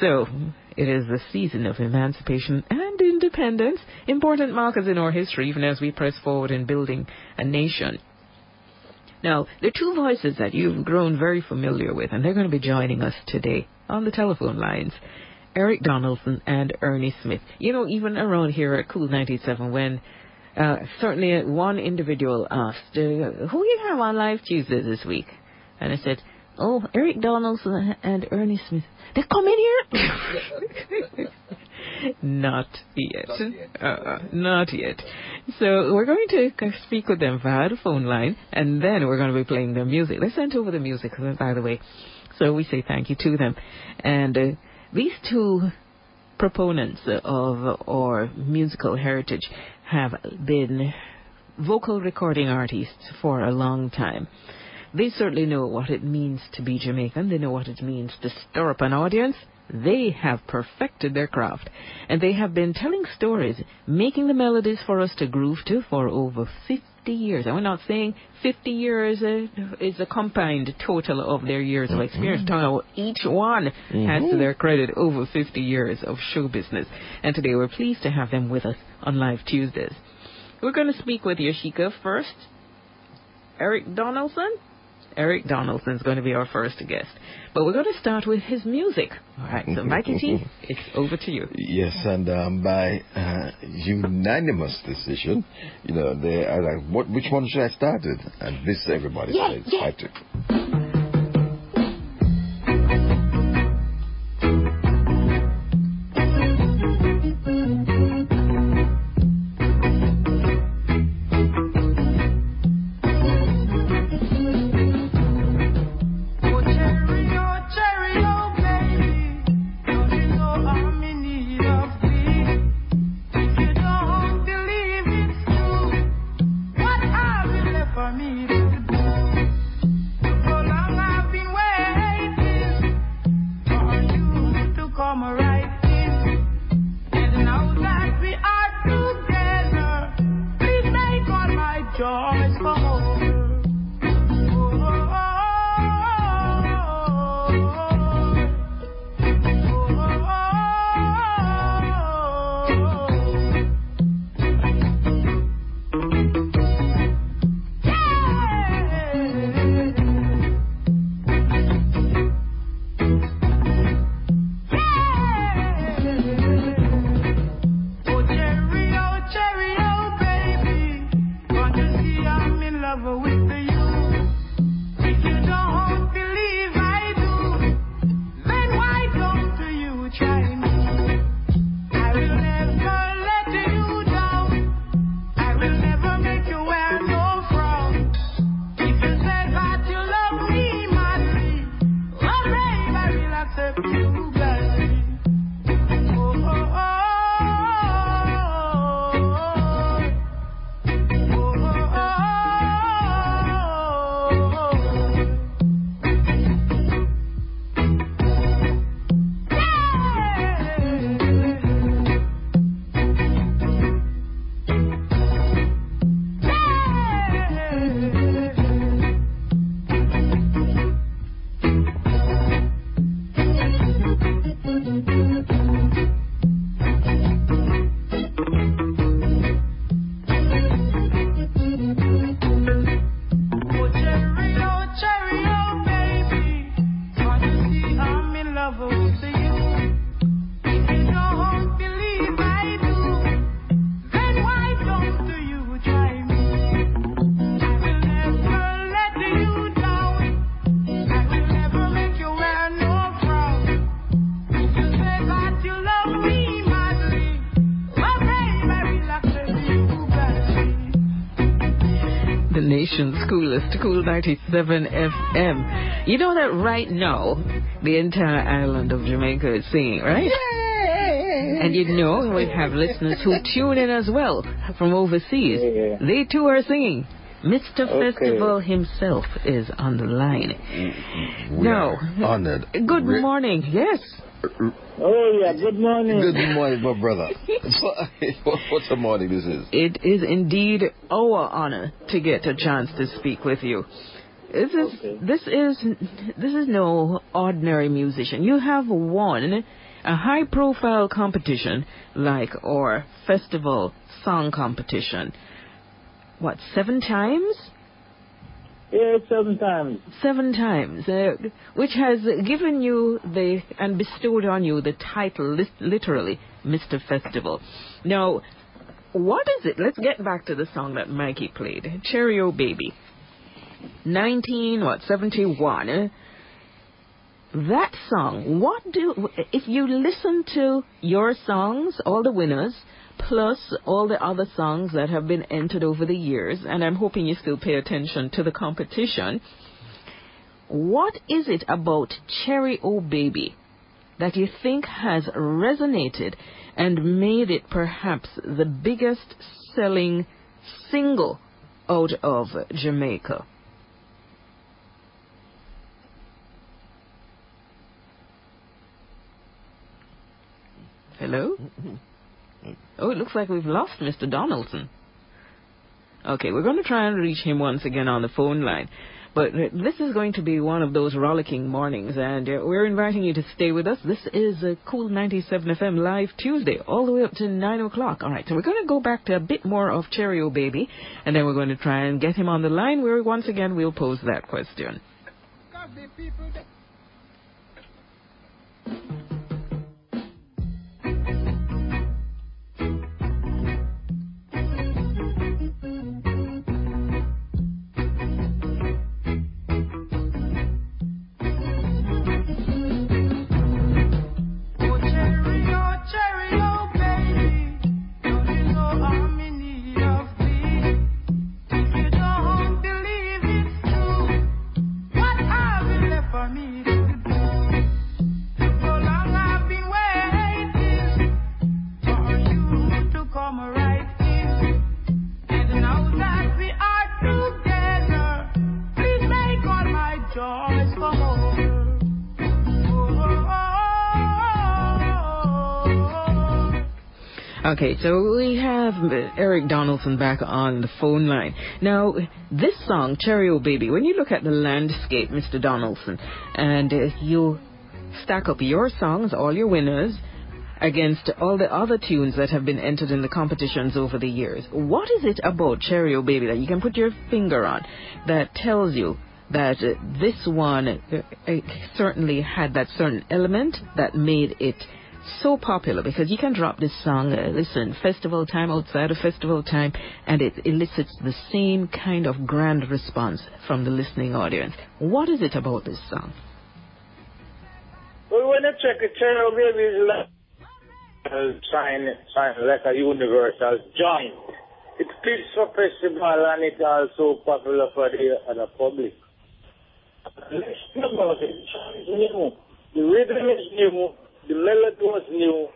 So, it is the season of emancipation and independence, important markers in our history, even as we press forward in building a nation. Now, the two voices that you've grown very familiar with, and they're going to be joining us today on the telephone lines. Eric Donaldson and Ernie Smith. You know, even around here at Cool 97, when uh, certainly one individual asked, uh, who you have on Live Tuesday this week? And I said, oh, Eric Donaldson and Ernie Smith. They come in here? Not yet. Not yet. Uh, not yet. So we're going to speak with them via the phone line, and then we're going to be playing their music. They sent over the music, by the way. So we say thank you to them. And uh, these two proponents of our musical heritage have been vocal recording artists for a long time. They certainly know what it means to be Jamaican. They know what it means to stir up an audience. They have perfected their craft. And they have been telling stories, making the melodies for us to groove to for over 50 years. And we're not saying 50 years uh, is a combined total of their years of experience. Mm-hmm. Each one mm-hmm. has to their credit over 50 years of show business. And today we're pleased to have them with us on Live Tuesdays. We're going to speak with Yashika first. Eric Donaldson Eric Donaldson is going to be our first guest. But we're going to start with his music. All right, so Mikey T, it's over to you. Yes, and um, by uh, unanimous decision, you know, they are like, what, which one should I start with? And this everybody yeah, says, yeah. Cool 97 FM. You know that right now, the entire island of Jamaica is singing, right? Yay! And you know we have listeners who tune in as well from overseas. Yeah. They too are singing. Mr. Okay. Festival himself is on the line. Mm, mm, mm. We now, honored. Good morning. Yes. Oh, yeah, good morning. Good morning, my brother. What's a morning this is? It is indeed our honor to get a chance to speak with you. this is okay. this is this is no ordinary musician. You have won a high profile competition like or festival song competition. What, seven times? Yeah, seven times. Seven times, uh, which has given you the and bestowed on you the title, literally, Mr. Festival. Now, what is it? Let's get back to the song that Mikey played, Cherry O Baby. 19, what, 71. That song, what do, if you listen to your songs, all the winners, plus all the other songs that have been entered over the years, and I'm hoping you still pay attention to the competition. What is it about Cherry O Baby that you think has resonated and made it perhaps the biggest selling single out of Jamaica? Hello? Oh, it looks like we've lost Mr. Donaldson. Okay, we're going to try and reach him once again on the phone line. But this is going to be one of those rollicking mornings, and uh, we're inviting you to stay with us. This is a Cool 97 FM live Tuesday, all the way up to 9 o'clock. All right, so we're going to go back to a bit more of Cherry O Baby, and then we're going to try and get him on the line where once again we'll pose that question. Okay, so we have Eric Donaldson back on the phone line. Now, this song, Cherry O Baby, when you look at the landscape, Mr. Donaldson, and uh, you stack up your songs, all your winners, against all the other tunes that have been entered in the competitions over the years, what is it about Cherry O Baby that you can put your finger on that tells you that uh, this one uh, certainly had that certain element that made it so popular because you can drop this song, uh, listen, festival time, outside of festival time, and it elicits the same kind of grand response from the listening audience. What is it about this song? Well, when I check it, O Baby is like uh, a universal joint. It fits for festival and it's also popular for the, for the public. Let's talk about it. It's new. The rhythm is new the melody was new.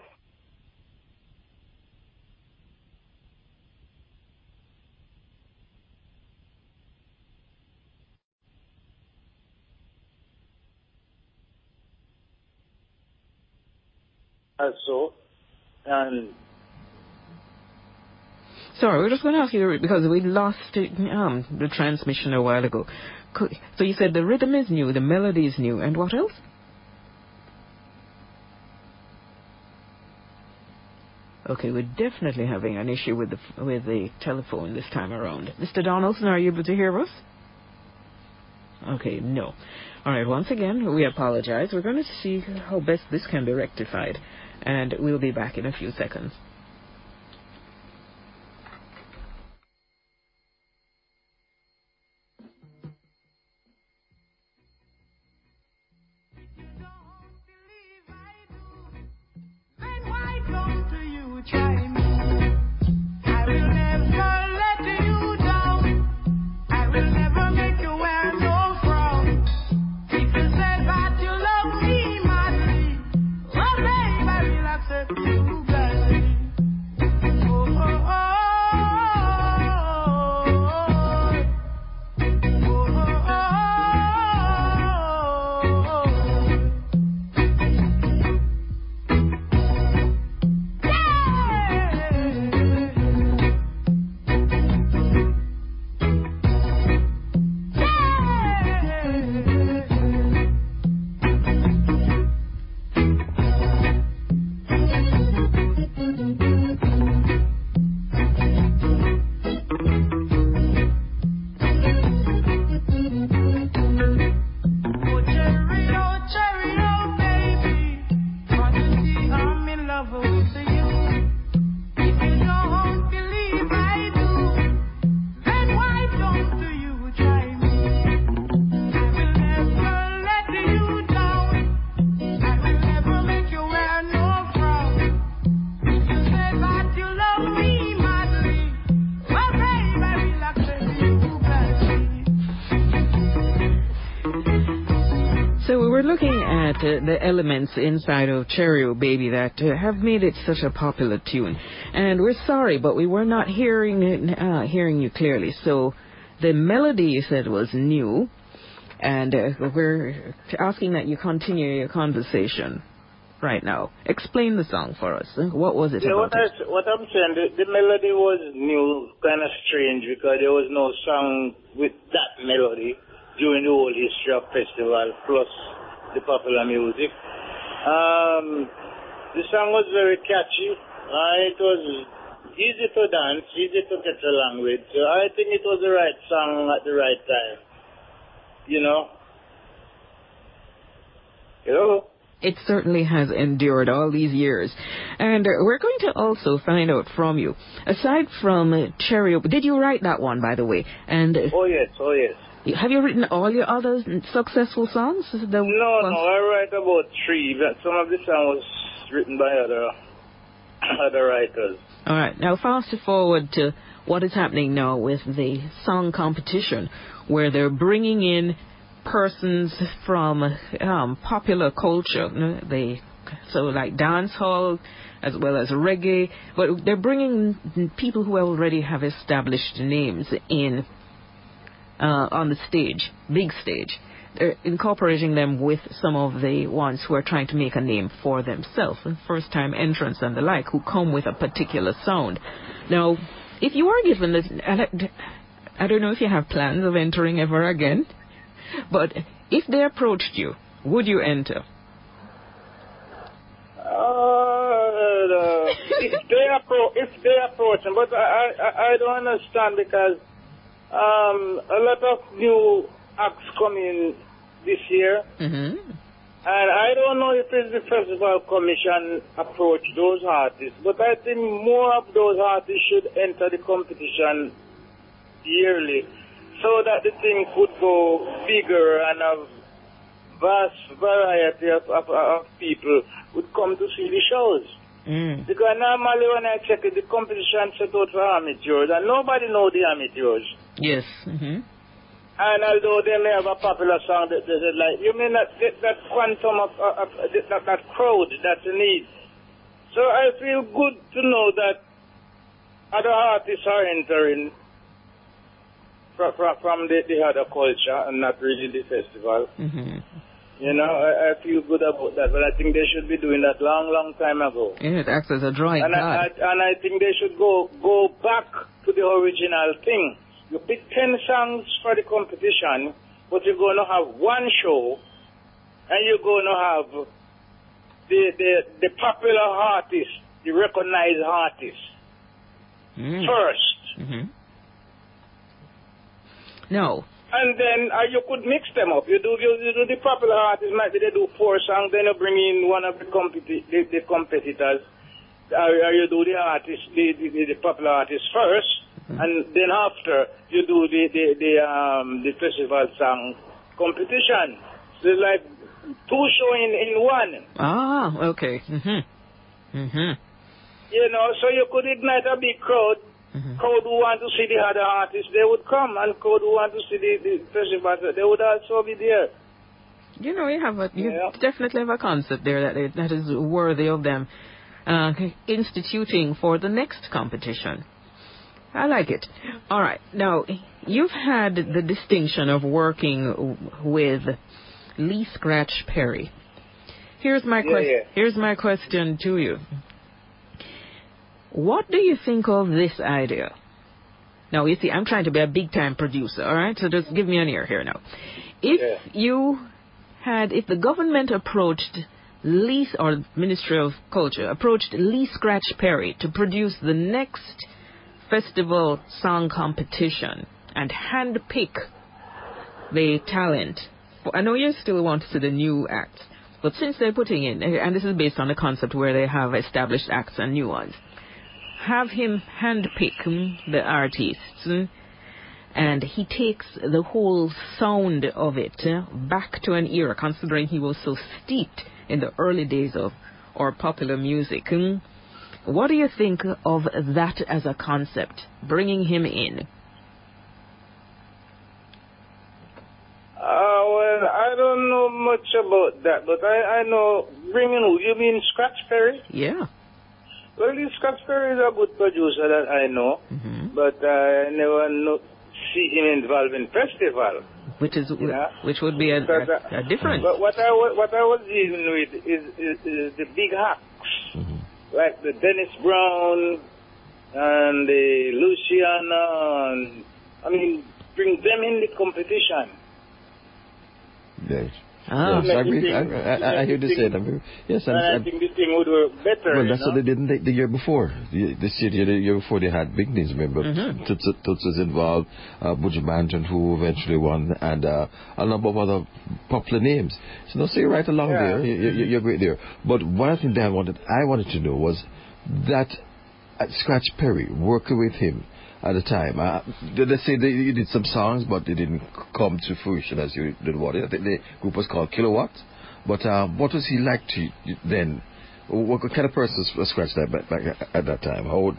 Also, and Sorry, we're just going to ask you because we lost um, the transmission a while ago. So you said the rhythm is new, the melody is new, and what else? Okay, we're definitely having an issue with the with the telephone this time around. Mr. Donaldson, are you able to hear us? Okay, no. All right, once again, we apologize. We're going to see how best this can be rectified, and we'll be back in a few seconds. Uh, the elements inside of Cherry Baby that uh, have made it such a popular tune. And we're sorry, but we were not hearing uh, hearing you clearly. So the melody you said was new, and uh, we're asking that you continue your conversation right now. Explain the song for us. What was it Yeah, about? what, I, what I'm saying, the, the melody was new, kind of strange because there was no song with that melody during the whole history of festival, plus the popular music. Um, the song was very catchy. Uh, it was easy to dance, easy to get along with. So I think it was the right song at the right time. You know? Hello? It certainly has endured all these years. And we're going to also find out from you, aside from Cherry, did you write that one, by the way? And Oh yes, oh yes. Have you written all your other successful songs? No, ones- no, I write about three, but some of the song was written by other other writers. All right. Now, fast forward to what is happening now with the song competition, where they're bringing in persons from um, popular culture. They so like dance hall as well as reggae, but they're bringing people who already have established names in uh, on the stage, big stage. They're incorporating them with some of the ones who are trying to make a name for themselves, first time entrants and the like, who come with a particular sound. Now, if you are given this, I- don't know if you have plans of entering ever again, but if they approached you, would you enter? Uh, if they appro- if they approach but I, I I don't understand because um a lot of new acts coming this year, Mm-hmm. and I don't know if it's the festival commission approach those artists, but I think more of those artists should enter the competition yearly, so that the thing could go bigger and a vast variety of, of, of people would come to see the shows. Mm. Because normally when I check it, the competition set out for amateurs, and nobody know the amateurs. Yes. Mm-hmm. And although they may have a popular song that they said, like, you may not get that quantum of, of, of that, that crowd that you need. So I feel good to know that other artists are entering from, from, from the, the other culture and not really the festival. Mm-hmm. You know, I, I feel good about that, but I think they should be doing that long, long time ago. Yeah, it acts as a drawing And I, I, card. and I think they should go go back to the original thing. You pick 10 songs for the competition, but you're going to have one show, and you're going to have the, the, the popular artist, the recognized artist, Mm. first. Mm-hmm. No. And then uh, you could mix them up. You do you, you do the popular artists, maybe they do four songs, then you bring in one of the, competi- the, the competitors. Uh, uh, you do the artist, the, the, the popular artist 1st and then after you do the the the, um, the festival song competition. So it's like two show in, in one. Ah, okay. Mm-hmm. Mm-hmm. You know, so you could ignite a big crowd. Mhm. Crowd who want to see the other artists, they would come, and crowd who want to see the, the festival, they would also be there. You know, you have a you Yeah. definitely have a concept there that is- that is worthy of them uh, instituting for the next competition. I like it. All right. Now, you've had the distinction of working with Lee Scratch Perry. Here's my Yeah, question. yeah. Here's my question to you. What do you think of this idea? Now, you see, I'm trying to be a big time producer, all right? So just give me an ear here now. If Yeah. you had, if the government approached Lee, or Ministry of Culture, approached Lee Scratch Perry to produce the next festival song competition and handpick the talent, I know you still want to see the new acts, but since they're putting in, and this is based on the concept where they have established acts and new ones, have him handpick the artists, and he takes the whole sound of it back to an era, considering he was so steeped in the early days of our popular music. What do you think of that as a concept, bringing him in? Uh, well, I don't know much much about that, but I, I know bringing? You mean Scratch Perry? Yeah. Well, this Scratch is a good producer that I know, hmm but I never know, see him involved in festival. Which is Yeah. which would be a, a, a difference. But what I what I was dealing with is, is, is the big hacks, Mhm. like the Dennis Brown and the Luciano, and I mean, bring them in the competition. Yes. Ah. Yes, I, agree. I, I, I hear you say. Yes, and, And I and think the thing would work better. well, you that's know? what they did the, the year before. The, this year, the year before, they had big names. Remember, Mhm. Toots, Toots was involved, uh, Buju Banton, who eventually won, and uh, a number of other popular names. So, no, so you're right along Yeah. there. You, you, you're great there. But one thing that I wanted, I wanted to know was that at Scratch Perry, working with him at the time, uh, did they say that you did some songs, but they didn't come to fruition as you did what? I think the group was called Kilowatt. But uh, what was he like to you then? What kind of person was Scratch that back, back at that time? How old?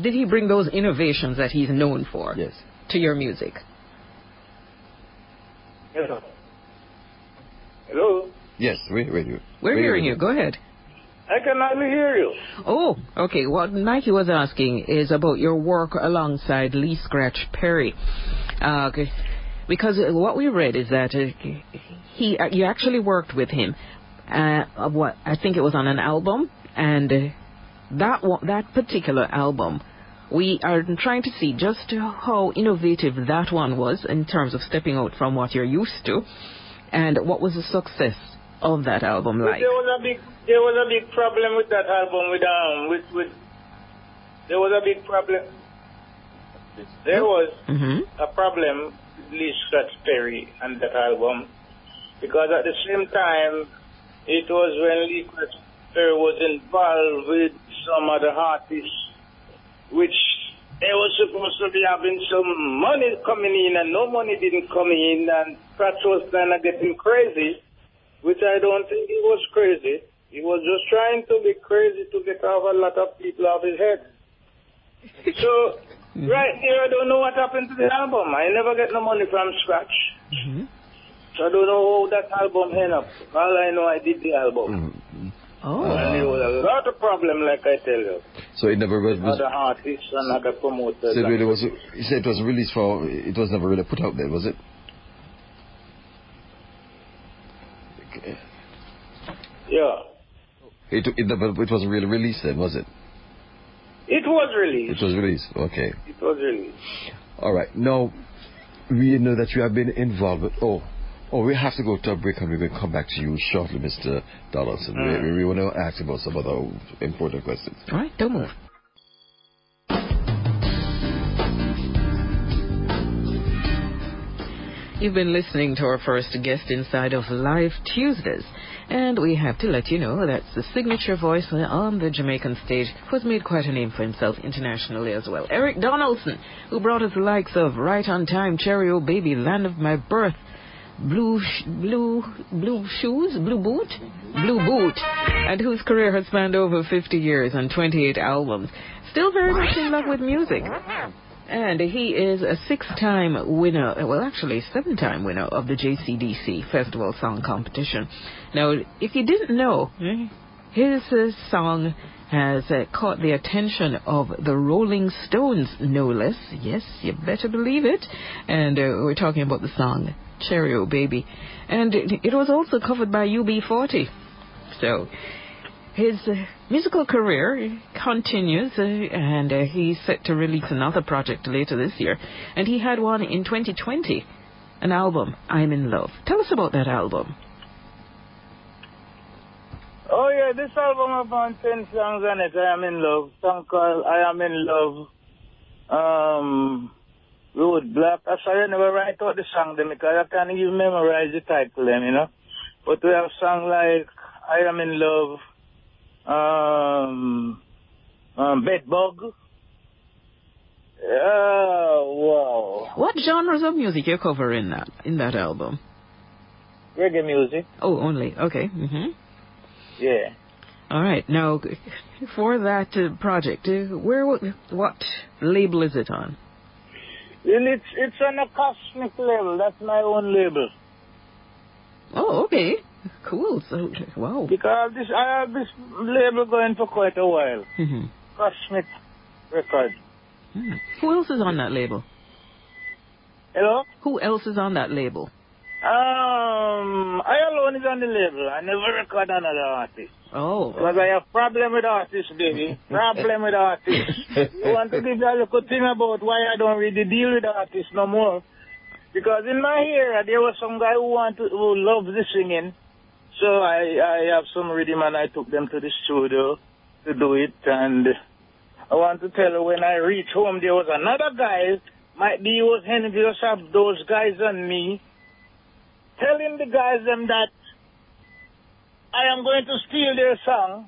Did he bring those innovations that he's known for Yes. to your music? Hello. Hello. Yes, we hear you. We're hearing you. Go ahead. I can hardly hear you. Oh, okay. What Mikey was asking is about your work alongside Lee Scratch Perry. Uh, okay. because what we read is that uh, he uh, you actually worked with him. Uh, what I think it was on an album, and uh, that that particular album, we are trying to see just how innovative that one was in terms of stepping out from what you're used to, and what was the success of that album But like. there was a big there was a big problem with that album with um with with there was a big problem. There was hmm a problem with Lee Scratch Perry and that album because at the same time it was when Lee Scratch Perry was involved with some other artists which they were supposed to be having some money coming in and no money didn't come in and Scratch was kind of getting crazy which I don't think he was crazy. He was just trying to be crazy to get off a lot of people off his head. So, right there, I don't know what happened to the album. I never get no money from scratch. hmm So I don't know how that album ended up. All I know, I did the album. Mm. Oh. And there was a lot of problem, like I tell you. So it never was. was Other artists and other promoters. so it really was. It was released for. It was never really put out there, was it? Okay. Yeah. It it never. It wasn't really released then, was it? It was released. It was released. Okay. It was released. All right. Now, we know that you have been involved with. Oh, oh, we have to go to a break and we're going to come back to you shortly, Mr. Donaldson. Mm. We, we want to ask about some other important questions. All right, don't move. You've been listening to our first guest inside of Live Tuesdays, and we have to let you know that's the signature voice on the Jamaican stage who has made quite a name for himself internationally as well. Eric Donaldson, who brought us the likes of Right on Time, Cherry O Baby, Land of My Birth, Blue, sh- blue, blue shoes, blue boot, blue boot, and whose career has spanned over 50 years and 28 albums. Still very much in love with music. And he is a six-time winner, well, actually seven-time winner of the JCDC Festival Song Competition. Now, if you didn't know, eh, his uh, song has uh, caught the attention of the Rolling Stones, no less. Yes, you better believe it. And uh, we're talking about the song Cherry O Baby. And it, it was also covered by UB40. So, his uh, musical career continues, uh, and uh, he's set to release another project later this year. And he had one in 2020, an album, I'm in Love. Tell us about that album. Oh yeah, this album about ten songs on it. I am in love. Song called I am in love. Um, Road Black. I sorry I never write out the song them because I can't even memorize the title them, you know. But we have song like I am in love. Um, um, Bedbug. Oh wow, What genres of music you cover in that in that album? reggae music. Oh, only okay. hmm Yeah. All right. Now, for that uh, project, uh, where what label is it on? Well, it's it's on a cosmic level. That's my own label. Oh, okay. Cool. So, wow. Because this, I have this label going for quite a while. hmm Cosmic Record. Hmm. Who else is on that label? Hello? Who else is on that label? Um, I alone is on the label. I never record another artist. Oh. Because I have problem with artists, baby. Problem with artists. I want to give you a little thing about why I don't really deal with artists no more. Because in my era, there was some guy who want to, who loves the singing. So I, I have some rhythm and I took them to the studio to do it. And I want to tell you, when I reached home, there was another guy, might be he was envious of those guys and me, telling the guys them that I am going to steal their song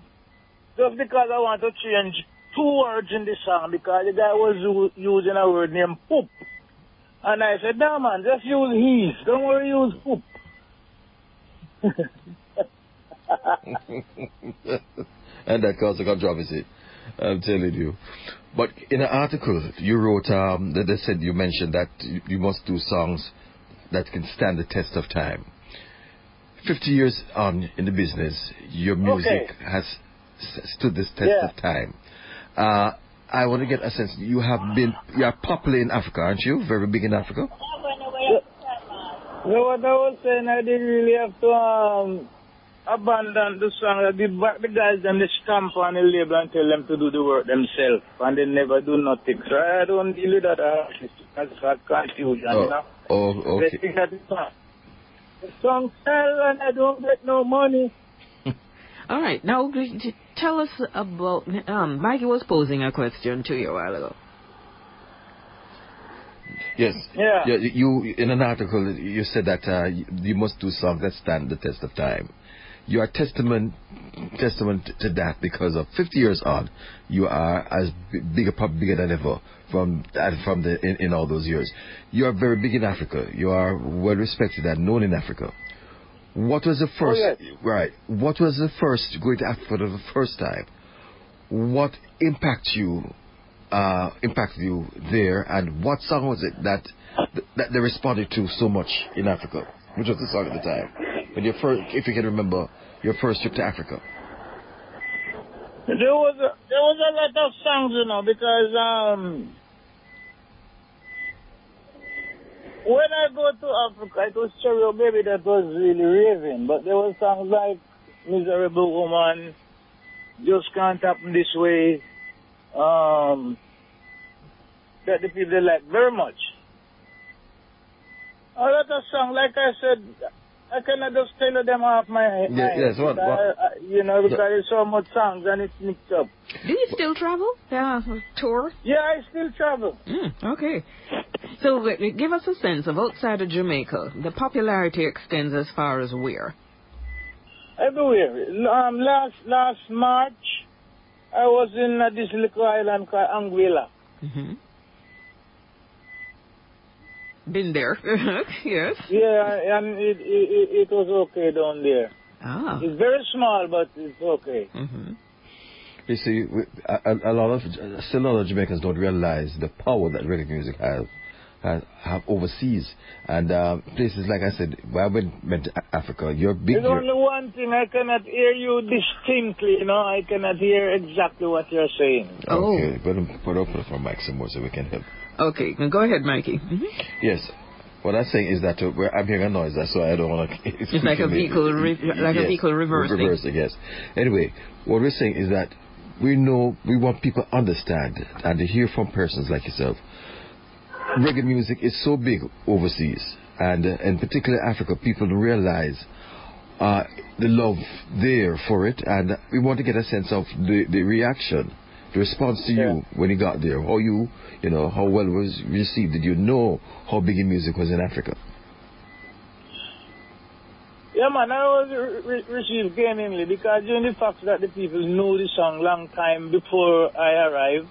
just because I want to change two words in the song because the guy was using a word named poop. And I said, no man, just use his. Don't worry, use poop. and that caused a controversy. I'm telling you. But in an article you wrote, um, that they said you mentioned that you, must do songs that can stand the test of time. Fifty years on in the business, your music Okay. has stood this test Yeah. of time. Uh, I want to get a sense. You have been, you are popular in Africa, aren't you? Very big in Africa. No, what I was saying, I didn't really have to um, abandon the song. I did back the guys and they stamp on the label and tell them to do the work themselves. And they never do nothing. So I don't deal with that artist. That's that confusion, you know. Oh, oh, They okay. think that the song, the song sell and I don't get no money. All right. Now, g- g- tell us about. Um, Mikey was posing a question to you a while ago. Yes. Yeah. You in an article you said that uh, you you must do songs that stand the test of time. You are testament testament to that because of 50 years on, you are as b- bigger, probably bigger than ever from and from the in, in all those years. You are very big in Africa. You are well respected and known in Africa. What was the first? yes. Right. What was the first going to Africa for the first time? What impact you uh, impacted you there, and what song was it that that they responded to so much in Africa? Which was the song at the time? When your first, if you can remember, your first trip to Africa. There was a, there was a lot of songs, you know, because um, when I go to Africa, it was Cherry Baby that was really raving, but there were songs like Miserable Woman, Just Can't Happen This Way, um, that the people like very much. A lot of songs, like I said, I cannot just tell them off my head. Yeah, yes, what- what- I- I- you know, because there's so much songs and it's mixed up. Do you still travel? Yeah, tour. Yeah, I still travel. Mm, okay. So, uh, give us a sense of outside of Jamaica. The popularity extends as far as where? Everywhere. Um, last last March, I was in uh, this little island called Anguilla. hmm Been there. yes. Yeah, and it, it it it was okay down there. Ah. It's very small, but it's okay. hmm You see, we- a, a a lot of still a lot of Jamaicans don't realize the power that reggae music has. Have, have overseas and um, places like I said, when I went, went to Africa, you're big. There's you're- only one thing I cannot hear you distinctly. You know, I cannot hear exactly what you're saying. Oh. Okay, put put open it for Mike some more so we can help. Okay, now go ahead, Mikey. hmm Yes. What I'm saying is that uh, where I'm hearing a noise, that's why I don't want to. It's like a vehicle re- like a vehicle reversing. Reversing, yes. Anyway, what we're saying is that we know we want people to understand and to hear from persons like yourself. Reggae music is so big overseas, and uh, in particular Africa, people realize uh, the love there for it, and we want to get a sense of the, the reaction, the response to you when you got there. How you, you know, how well it was received. Did you know how big in music was in Africa? Yeah, man, I was re- re- received gamingly because during the fact that the people knew the song long time before I arrived,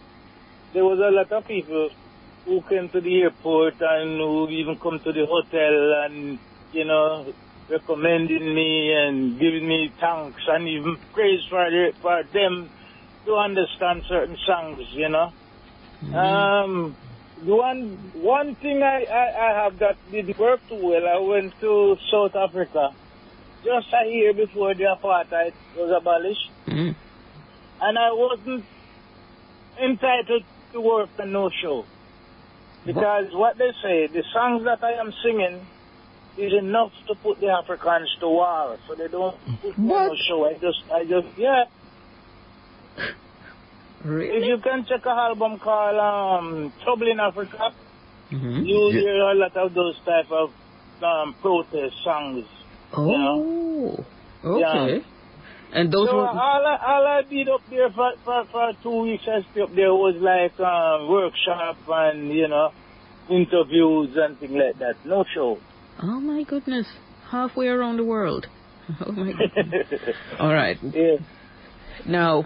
there was a lot of people who came to the airport and who even come to the hotel and, you know, recommending me and giving me thanks and even praise for, the, for them to understand certain songs, you know. Um, one one thing I, I, I have that didn't work too well, I went to South Africa just a year before the apartheid was abolished, Mm. and I wasn't entitled to work a no show. Because what they say, the songs that I am singing is enough to put the Africans to war. So they don't put me on What? no show. I just, I just, yeah. If you can check a album called um, Trouble in Africa, hmm you Yeah. hear a lot of those type of um, protest songs. Oh, Yeah. okay. And those so were. all I, all I did up there for, for, for two weeks I stayed up there was like um, workshop and, you know, interviews and things like that. No show. Oh my goodness. Halfway around the world. Oh my goodness. All right. yeah. Now,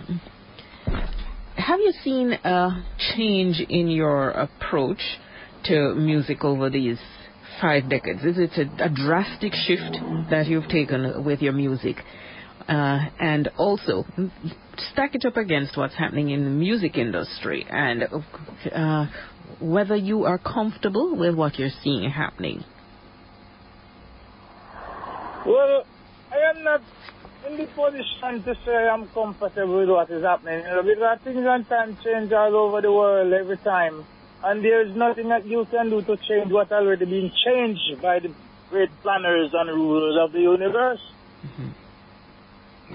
have you seen a change in your approach to music over these five decades? Is it a, a drastic shift that you've taken with your music? Uh, and also, stack it up against what's happening in the music industry and uh, whether you are comfortable with what you're seeing happening. Well, I am not in the position to say I'm comfortable with what is happening, you know, because things and time change all over the world every time. And there's nothing that you can do to change what already been changed by the great planners and rulers of the universe.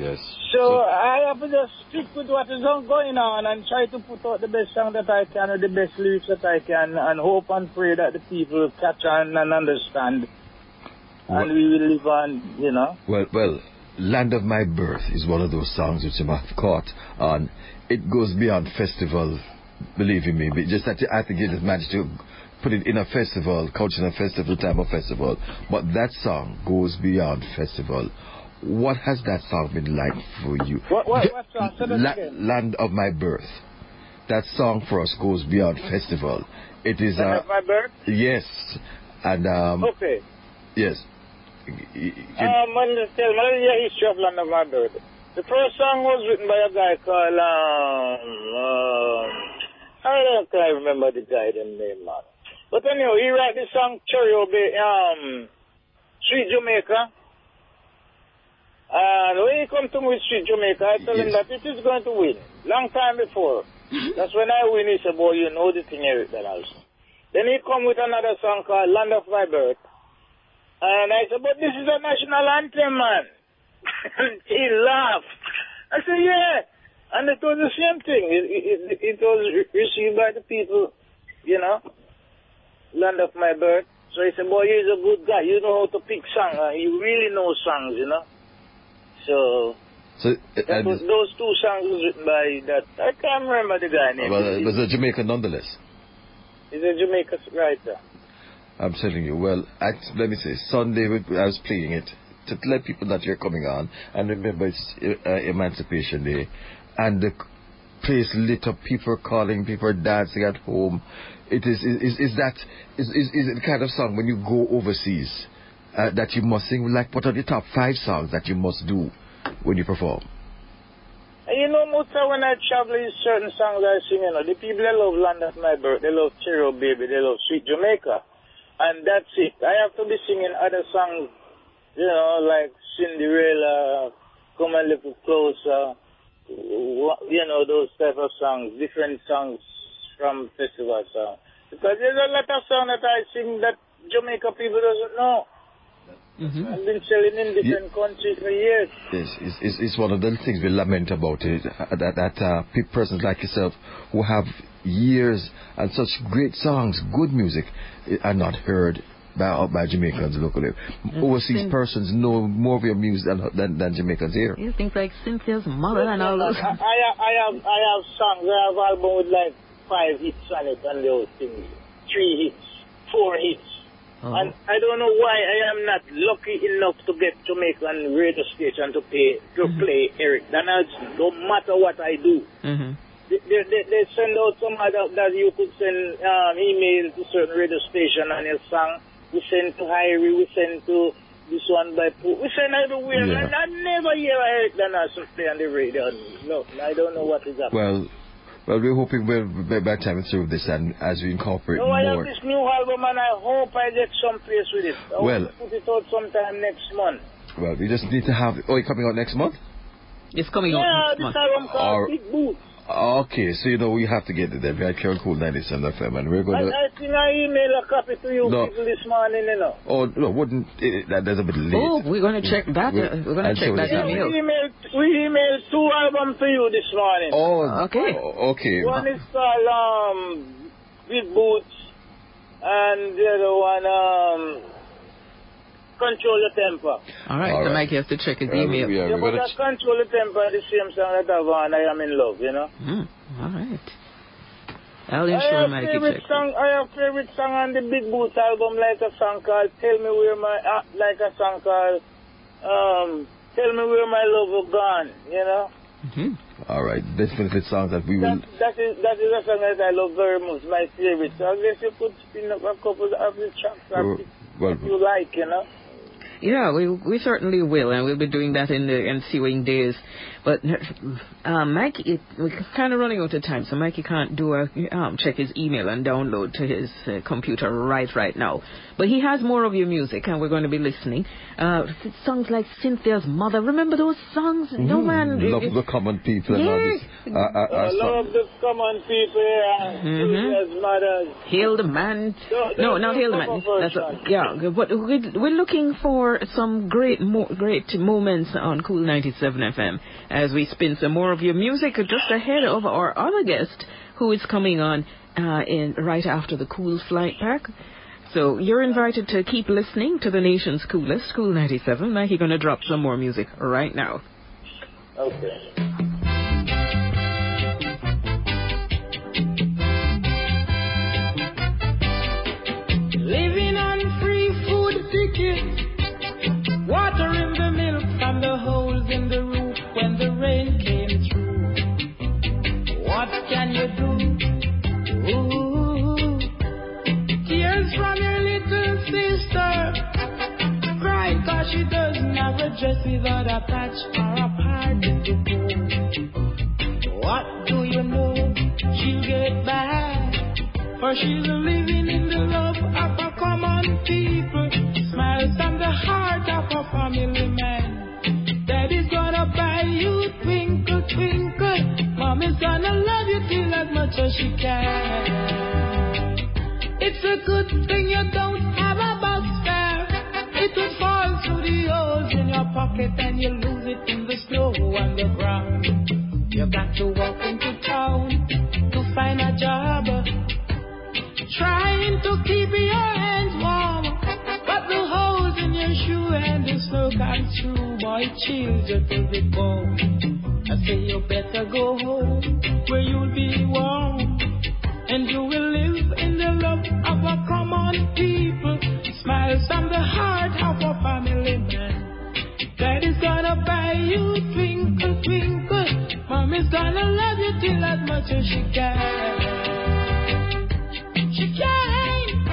Yes. So I have to just stick with what is going on and try to put out the best song that I can or the best lyrics that I can and hope and pray that the people catch on and understand. Well- And we will live on, you know. Well, well, Land of My Birth is one of those songs which I've caught on. It goes beyond festival, believing me. But just that I think you just managed to put it in a festival, cultural festival, time of festival. But that song goes beyond festival. What has that song been like for you? What- what- what song? La- Land of My Birth. That song for us goes beyond festival. It is Land uh, of my birth? yes, and um, Okay. yes. Y- Um, me tell me the history of Land of My Birth. The first song was written by a guy called, um, um, I don't I remember the guy's name, man. But anyway, he wrote the song Cherry O Baby, um, Sweet Jamaica. And when he come to with Sweet Jamaica, I tell him that it is going to win. Long time before. That's when I win, he said, boy, you know the thing, Eric Donaldson. Then he come with another song called Land of My Birth. And I said, but this is a national anthem, man. he laughed. I said, yeah. And it was the same thing. It, it, it, was received by the people, you know, land of my birth. So he said, boy, you're a good guy. You know how to pick songs. Uh, you really know songs, you know. So so, that was, those two songs was written by that. I can't remember the guy name. well, it was a Jamaican nonetheless. He's a Jamaican writer. I'm telling you. Well, at, let me say, Sunday I was playing it to let people that you're coming on, and remember it's uh, Emancipation Day, and the place lit up. People calling, people dancing at home. It is is is that is is, is it the kind of song when you go overseas uh, that you must sing? Like, what are the top five songs that you must do when you perform? You know, of when I travel, certain songs I sing, you know, the people they love Land of My Birth, they love Cherry O Baby, they love Sweet Jamaica. And that's it. I have to be singing other songs, you know, like Cinderella, Come a Little Closer, you know, those type of songs, different songs from festival songs. Because there's a lot of songs that I sing that Jamaica people doesn't know. Hmm I've been selling in different countries for years. Yes, it's, it's, it's one of the things we lament about it, uh, that, that uh, persons like yourself who have years and such great songs, good music, eh, are not heard by, uh, by Jamaicans locally. Overseas Sin- persons know more of your music than, than, than Jamaicans here. You things like Cynthia's mother and all those. I, I, I have I have songs. I have album with like five hits on it and those things. Three hits, four hits. Oh. And I don't know why I am not lucky enough to get to make Jamaican radio station to pay to play Eric Donaldson. No matter what I do. hmm They, they, they they send out some other that you could send um, email to certain radio station and your song. We send to Irie, we send to this one by Pooh. We send everywhere. Yeah. And I never hear Eric Donaldson play on the radio. No, I don't know what is happening. Well, well, we're hoping we'll, by by the time we through this and as we incorporate No, I have this new album and I hope I get some place with it. I Well- put it out sometime next month. Well, we just need to have. Oh, it coming out next month? It's coming Yeah, out this next month. album called Or- Big Boot. Okay, so you know we have to get it there. We are Karen Cool 97 FM, and we're going to. I think I emailed a copy to you No. people this morning, you know. Oh no, wouldn't it, that? That's a bit late. Oh, we're going to check that. We'll- uh, we're going to check that this Yeah, out. we email. emailed, we emailed two albums to you this morning. Oh, Okay. oh, Okay. One is called um, Big Boots, and the other one, um, Control Your Temper. All right, All so right. Mike has to check his email. we are- Yeah, we're but gonna Control Your Temper is the same song that I have on I Am in Love, you know. Hmm, all right. I'll I ensure have Mikey favorite checks. song. I have favorite song on the Big Boots album, like a song called "Tell Me Where My," uh, like a song called um, "Tell Me Where My Love Will Gone." You know, hmm All right, definitely songs that we will. that that is that is a song that I love very much, my favorite. So I guess you could spin up a couple of the tracks that Uh, well, you like, you know. Yeah, we we certainly will, and we'll be doing that in the ensuing days. But um, Mikey, it, we're kind of running out of time, so Mikey can't do a um, check his email and download to his uh, computer right right now. But he has more of your music, and we're going to be listening. Uh, songs like Cynthia's Mother. Remember those songs? No man. Mm, love the common people and all this. Uh, uh, uh, love the common people here, Mhm. Julia's. Hail the man. No, No, there's not no hail the man. That's a, yeah. But we're, we're looking for some great, mo- great moments on Cool 97 FM as we spin some more of your music just ahead of our other guest who is coming on uh, in right after the Cool Flight Pack. So you're invited to keep listening to the nation's coolest, Cool 97. Now he's gonna drop some more music right now. Okay. Living on free food tickets, water in the milk from the holes in the roof when the rain came through. What can you do? Tears from your little sister, crying cause she doesn't have a dress without a patch or a part to go. What do you know? She'll get back. For she's living in the love of a common people. Smiles on the heart of a family man. Daddy's gonna buy you twinkle, twinkle. Mommy's gonna love you till as much as she can. It's a good thing you don't have a bus fare. It would fall through the holes in your pocket and you lose it in the snow on the ground. You got to walk into town to find a job trying to keep your hands warm. But the holes in your shoe and the snow comes through, boy, chills you to the bone. I say you better go home where you'll be warm. And you will live in the love of a common people. Smiles from the heart of a family man. Daddy's gonna buy you twinkle, twinkle. Mommy's gonna love you till as much as she can. She can,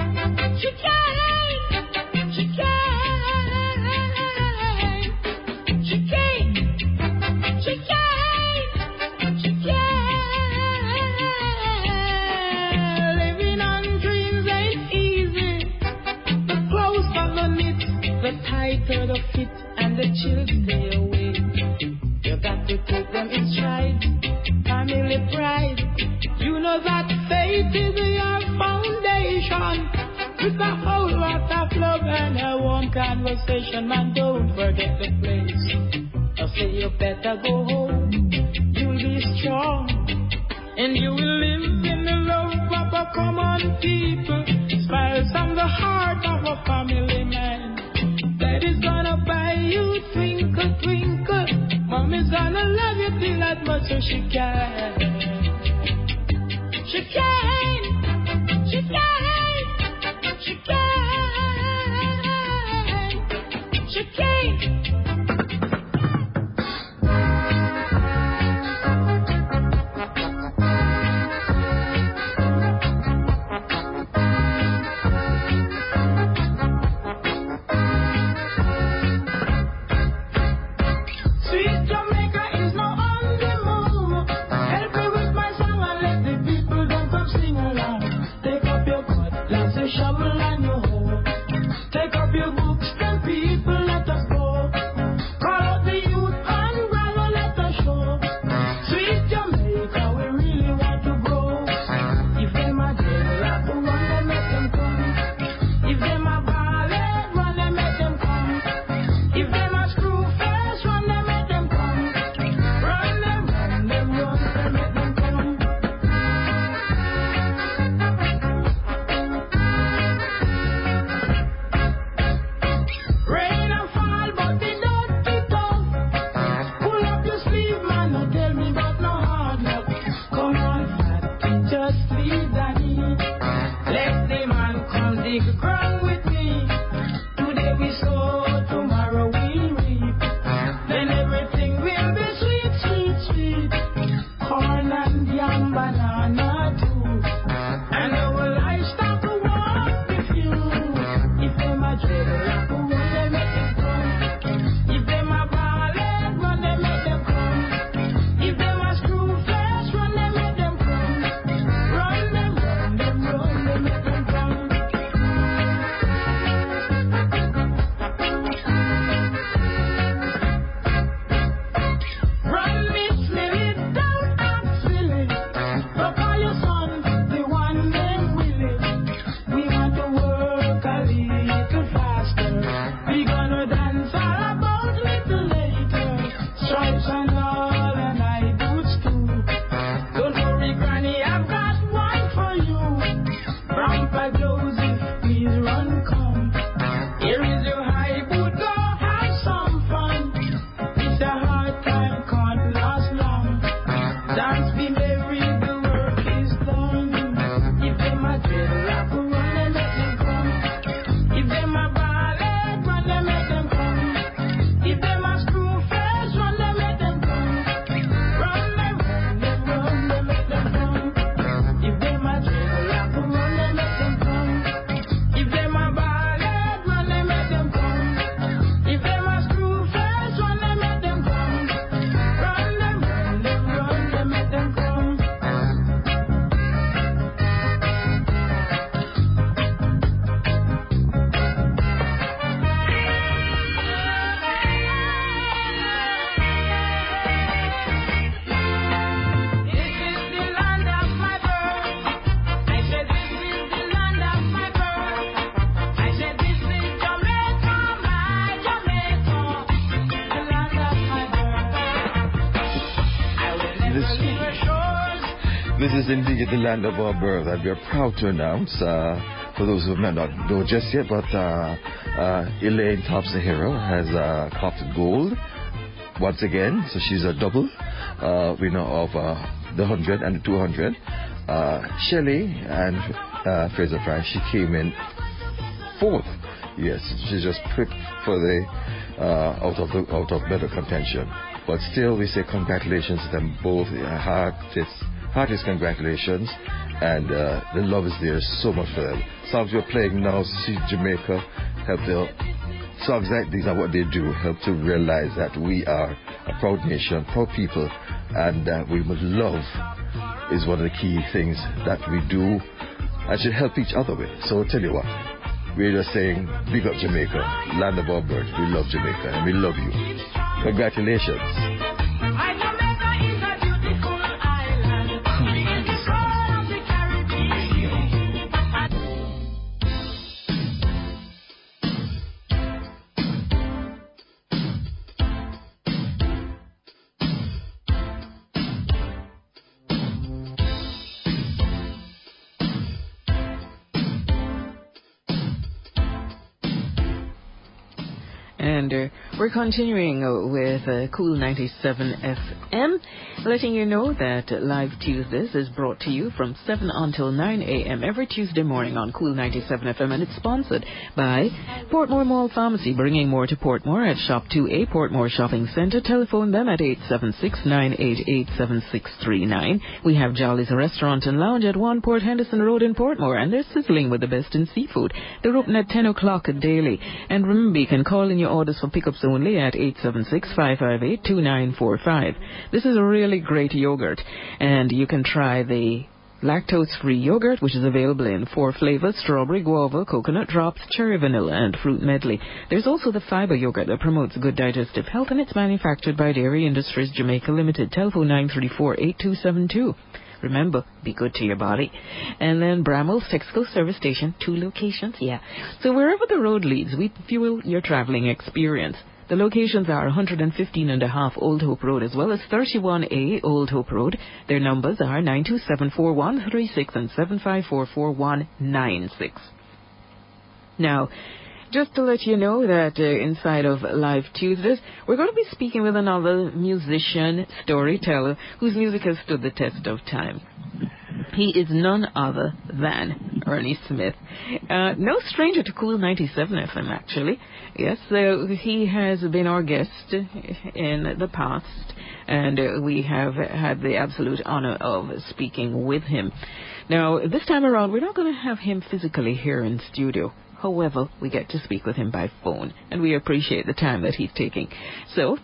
the land of our birth, and we are proud to announce, uh, for those who may not know just yet, but uh, uh, Elaine Thompson-Herah has uh, copped gold once again, so she's a double uh, winner of the 100 and the 200. Uh, Shelley and Fraser Price, she came in fourth. Yes, she just pricked for the uh, out of the out of medal contention. But still, we say congratulations to them both. Heartiest, heartiest congratulations, and uh, the love is there so much for them. Songs we're playing now, see Jamaica, help the songs like these are what they do, help to realize that we are a proud nation, proud people, and uh, we must love is one of the key things that we do and should help each other with. So I'll tell you what, we're just saying, big up Jamaica, land of our birth. We love Jamaica and we love you. Congratulations. Continuing uh, with uh, Cool 97 FM, letting you know that Live Tuesdays is brought to you from 7 until 9 a.m. every Tuesday morning on Cool 97 FM, and it's sponsored by Portmore Mall Pharmacy, bringing more to Portmore at Shop 2A Portmore Shopping Centre. Telephone them at 876-988-7639. We have Jolly's Restaurant and Lounge at 1 Port Henderson Road in Portmore, and they're sizzling with the best in seafood. They're open at 10 o'clock daily. And remember, you can call in your orders for pickups only at 876-558-2945. This is a really great yogurt, and you can try the lactose-free yogurt, which is available in four flavors, strawberry, guava, coconut drops, cherry vanilla, and fruit medley. There's also the fiber yogurt that promotes good digestive health, and it's manufactured by Dairy Industries Jamaica Limited. Telephone 934-8272. Remember, be good to your body. And then Bramwell's Texaco Service Station, two locations, yeah. So wherever the road leads, we fuel your traveling experience. The locations are 115 and a half Old Hope Road as well as 31A Old Hope Road. Their numbers are 9274136 and 7544196. Now, just to let you know that uh, inside of Live Tuesdays, we're going to be speaking with another musician, storyteller, whose music has stood the test of time. He is none other than Ernie Smith. Uh, no stranger to Cool 97 FM, actually. Yes, uh, he has been our guest in the past. and uh, we have had the absolute honor of speaking with him. Now, this time around, we're not going to have him physically here in studio. However, we get to speak with him by phone, and we appreciate the time that he's taking. So,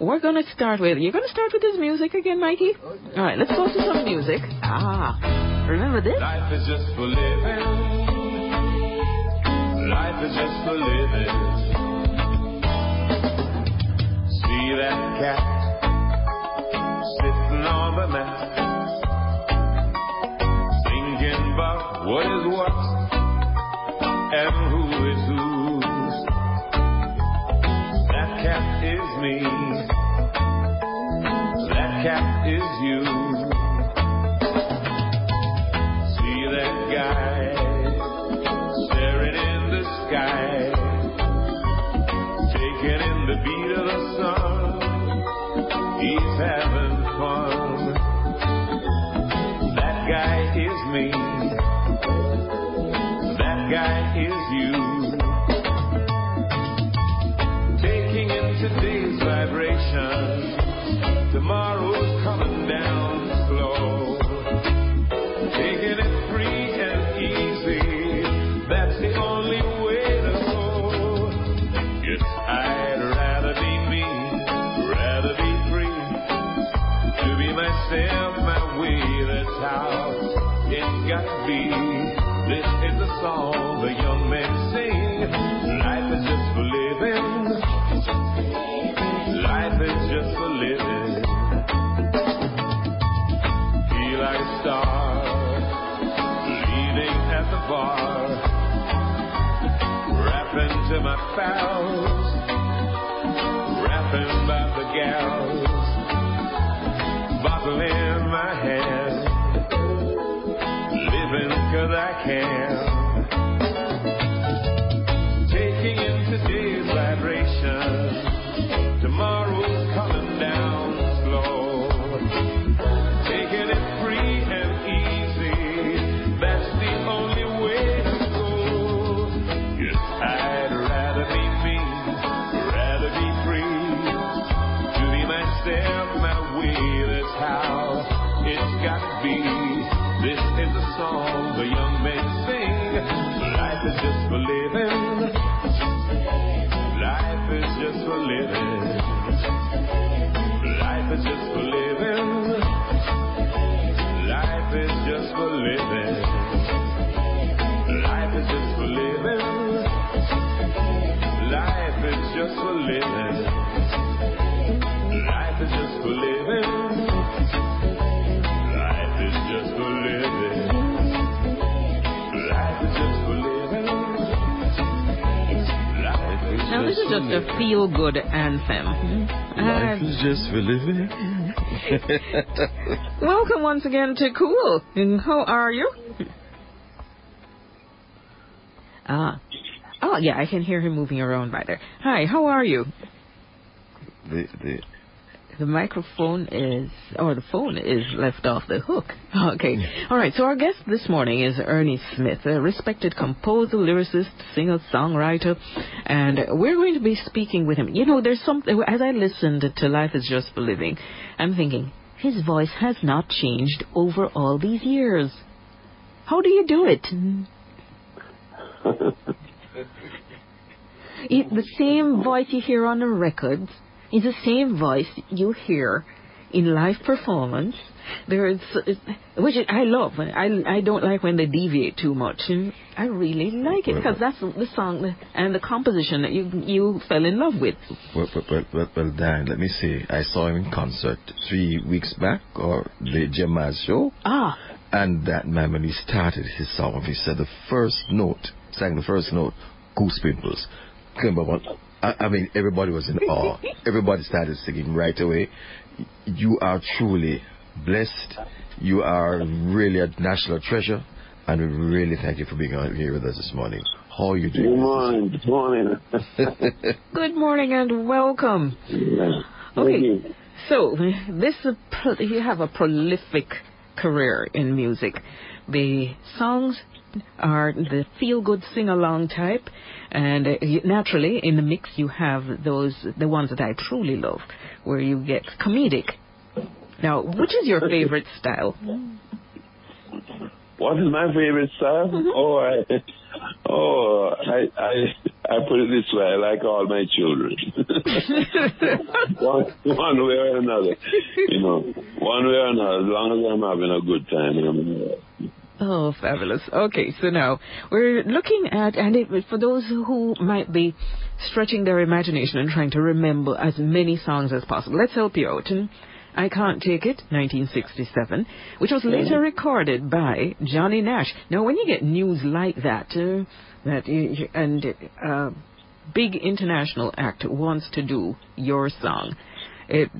we're going to start with. You're going to start with this music again, Mikey? All right, let's go to some music. Ah, remember this? Life is just for living. Life is just for living. See that cat sitting on the mat, thinking about what is what just a feel good anthem. Life Uh, is just for living. welcome once again to Cool. How are you? Ah. Oh, yeah, I can hear him moving around by there. Hi, how are you? the, the, The microphone is, or the phone is left off the hook. Okay. All right. So our guest this morning is Ernie Smith, a respected composer, lyricist, singer, songwriter, and we're going to be speaking with him. You know, there's something, as I listened to Life is Just for Living, I'm thinking, his voice has not changed over all these years. How do you do it? It, the same voice you hear on the records is the same voice you hear in live performance. There is, which I love. I I don't like when they deviate too much. I really like it because that's the song and the composition that you you fell in love with. well, well, well, well, well, Dan, let me see. I saw him in concert three weeks back, or the Jamaz show. Ah, And that man, when he started his song, he said the first note, sang the first note, goose pimples. Came up on- I, I mean, everybody was in awe. Everybody started singing right away. You are truly blessed. You are really a national treasure. And we really thank you for being on here with us this morning. How are you doing? Good morning. Good morning. good morning and welcome. Thank Okay. you. So, this is pro- you have a prolific career in music. The songs are the feel-good sing-along type, and uh, naturally in the mix you have those the ones that I truly love, where you get comedic. Now, which is your favorite style? What is my favorite style? Oh, I, oh, I, I, I put it this way: I like all my children, one, one way or another. You know, one way or another. As long as I'm having a good time, I'm. Oh, fabulous. Okay, so now we're looking at, and it, for those who might be stretching their imagination and trying to remember as many songs as possible, let's help you out. And I Can't Take It, 1967, which was later recorded by Johnny Nash. Now, when you get news like that, uh, that and uh, big international act wants to do your song, it,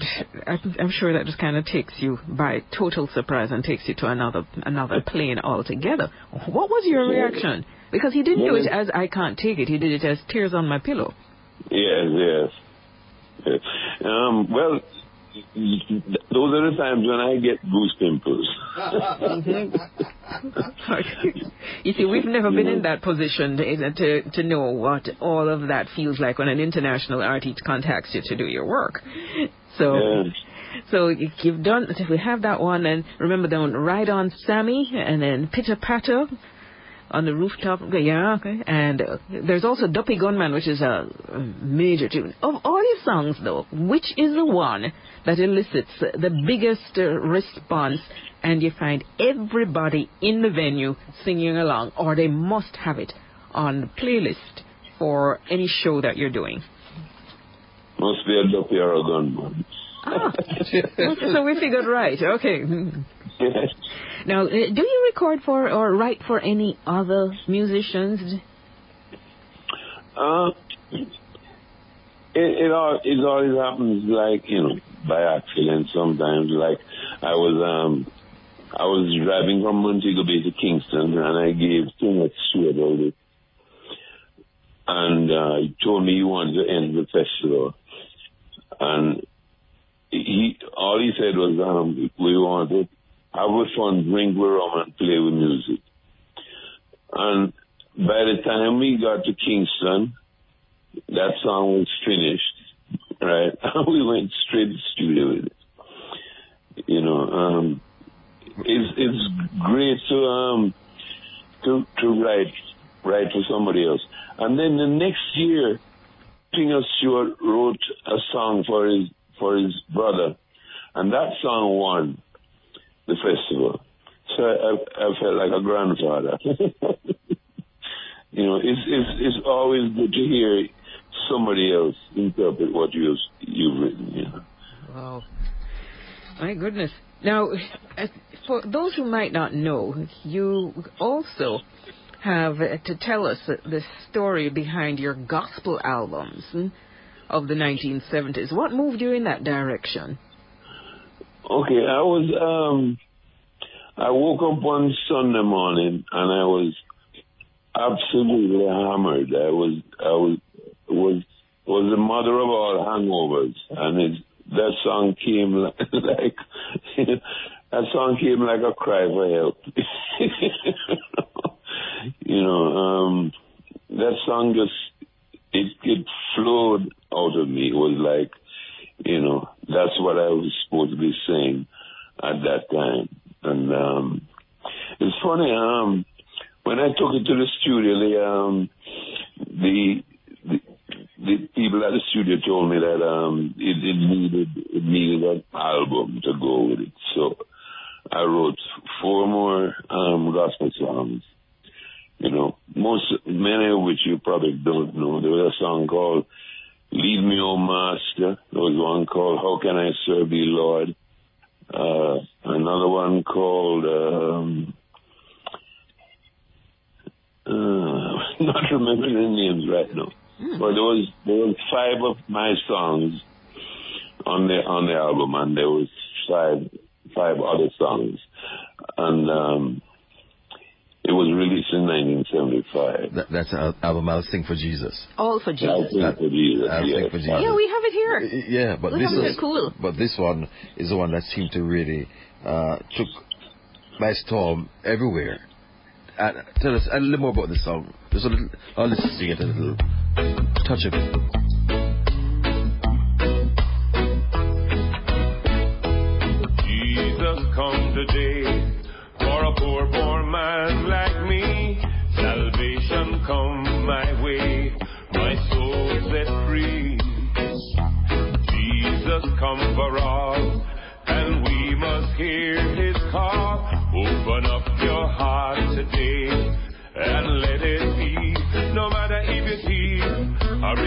I'm, sure that just kind of takes you by total surprise and takes you to another another plane altogether. What was your reaction? Because he didn't do it as I can't take it. He did it as tears on my pillow. Yes, yes. yes. Um, well, those are the times when I get goose pimples. Mm-hmm. you see, we've never been in that position to, to to know what all of that feels like when an international artist contacts you to do your work. So. Yes. So if you've done, we have that one, and remember don't ride on Sammy, and then pitter patter on the rooftop. Okay, yeah, okay. And uh, there's also Duppy Gunman, which is a, a major tune. Of all your songs, though, which is the one that elicits the biggest uh, response, and you find everybody in the venue singing along, or they must have it on the playlist for any show that you're doing? Must be a duppy or a gunman. Ah, so we figured right. Okay. Now, uh, do you record for or write for any other musicians? Uh, it, it all it always happens like you know by accident sometimes. Like I was um I was driving from Montego Bay to Kingston and I gave Tinga Stewart all this, and uh, he told me he wanted to end the festival, and he all he said was um we want a fun, drink with rum, and play with music. And by the time we got to Kingston, that song was finished, right? And we went straight to studio with it. You know, um, it's it's great to um to to write write for somebody else. And then the next year, Tinga Stewart wrote a song for his for his brother, and that song won the festival. So I, I felt like a grandfather. you know, it's, it's it's always good to hear somebody else interpret what you you've written. You know. Wow. My goodness. Now, for those who might not know, you also have uh, to tell us the story behind your gospel albums hmm, of the 1970s. What moved you in that direction? Okay, I was um I woke up one Sunday morning and I was absolutely hammered. I was I was was was the mother of all hangovers and it, that song came like, like that song came like a cry for help. you know, um that song just it it flowed out of me. It was like you know, that's what I was supposed to be saying at that time. And um it's funny, um when I took it to the studio the um the the, the people at the studio told me that um it, it needed it needed an album to go with it. So I wrote four more um gospel songs. You know, most many of which you probably don't know. There was a song called Lead Me, O Master. There was one called How Can I Serve Thee, Lord? Uh, another one called, um, uh, not remembering the names right now. But there was, there was five of my songs on the, on the album and there was five, five other songs. And, um, it was released in 1975. That, that's an album I'll sing for Jesus. All for I'll Jesus. sing for Jesus. I'll yes. sing for Jesus. Yeah, we have it here. Yeah, but We this have it is here. Cool. But this one is the one that seemed to really uh, took by storm everywhere. uh, tell us a little more about this song. Just a little, I'll listen to get a little touch of it.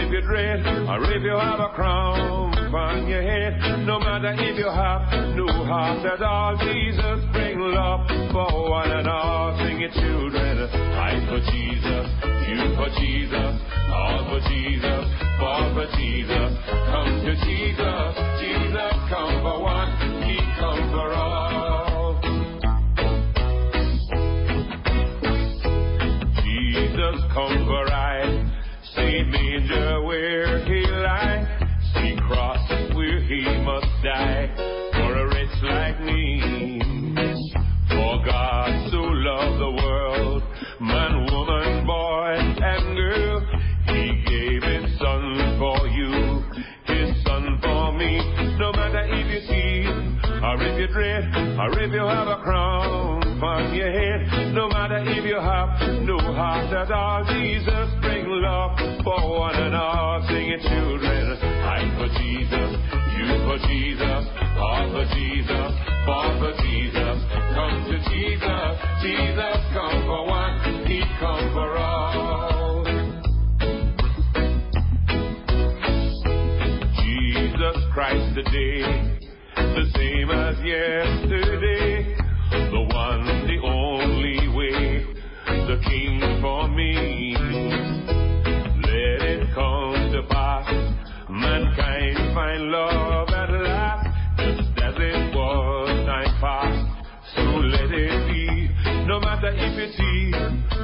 If you're dread, or if you have a crown on your head, no matter if you have no heart at all, Jesus bring love for one and all. Sing it, children. I for Jesus, you for Jesus, all for Jesus, all for Jesus. Come to Jesus, Jesus come for one, if you dread, or if you have a crown on your head, no matter if you have no heart at all, Jesus bring love for one and all. Sing it, children. I'm for Jesus, you for Jesus, all for Jesus, all for Jesus. Come to Jesus, Jesus come for one, He come for all. Jesus Christ today, the same as yesterday, the one, the only way, the King for me. Let it come to pass, mankind find love at last, just as it was time past. So let it be, no matter if you see,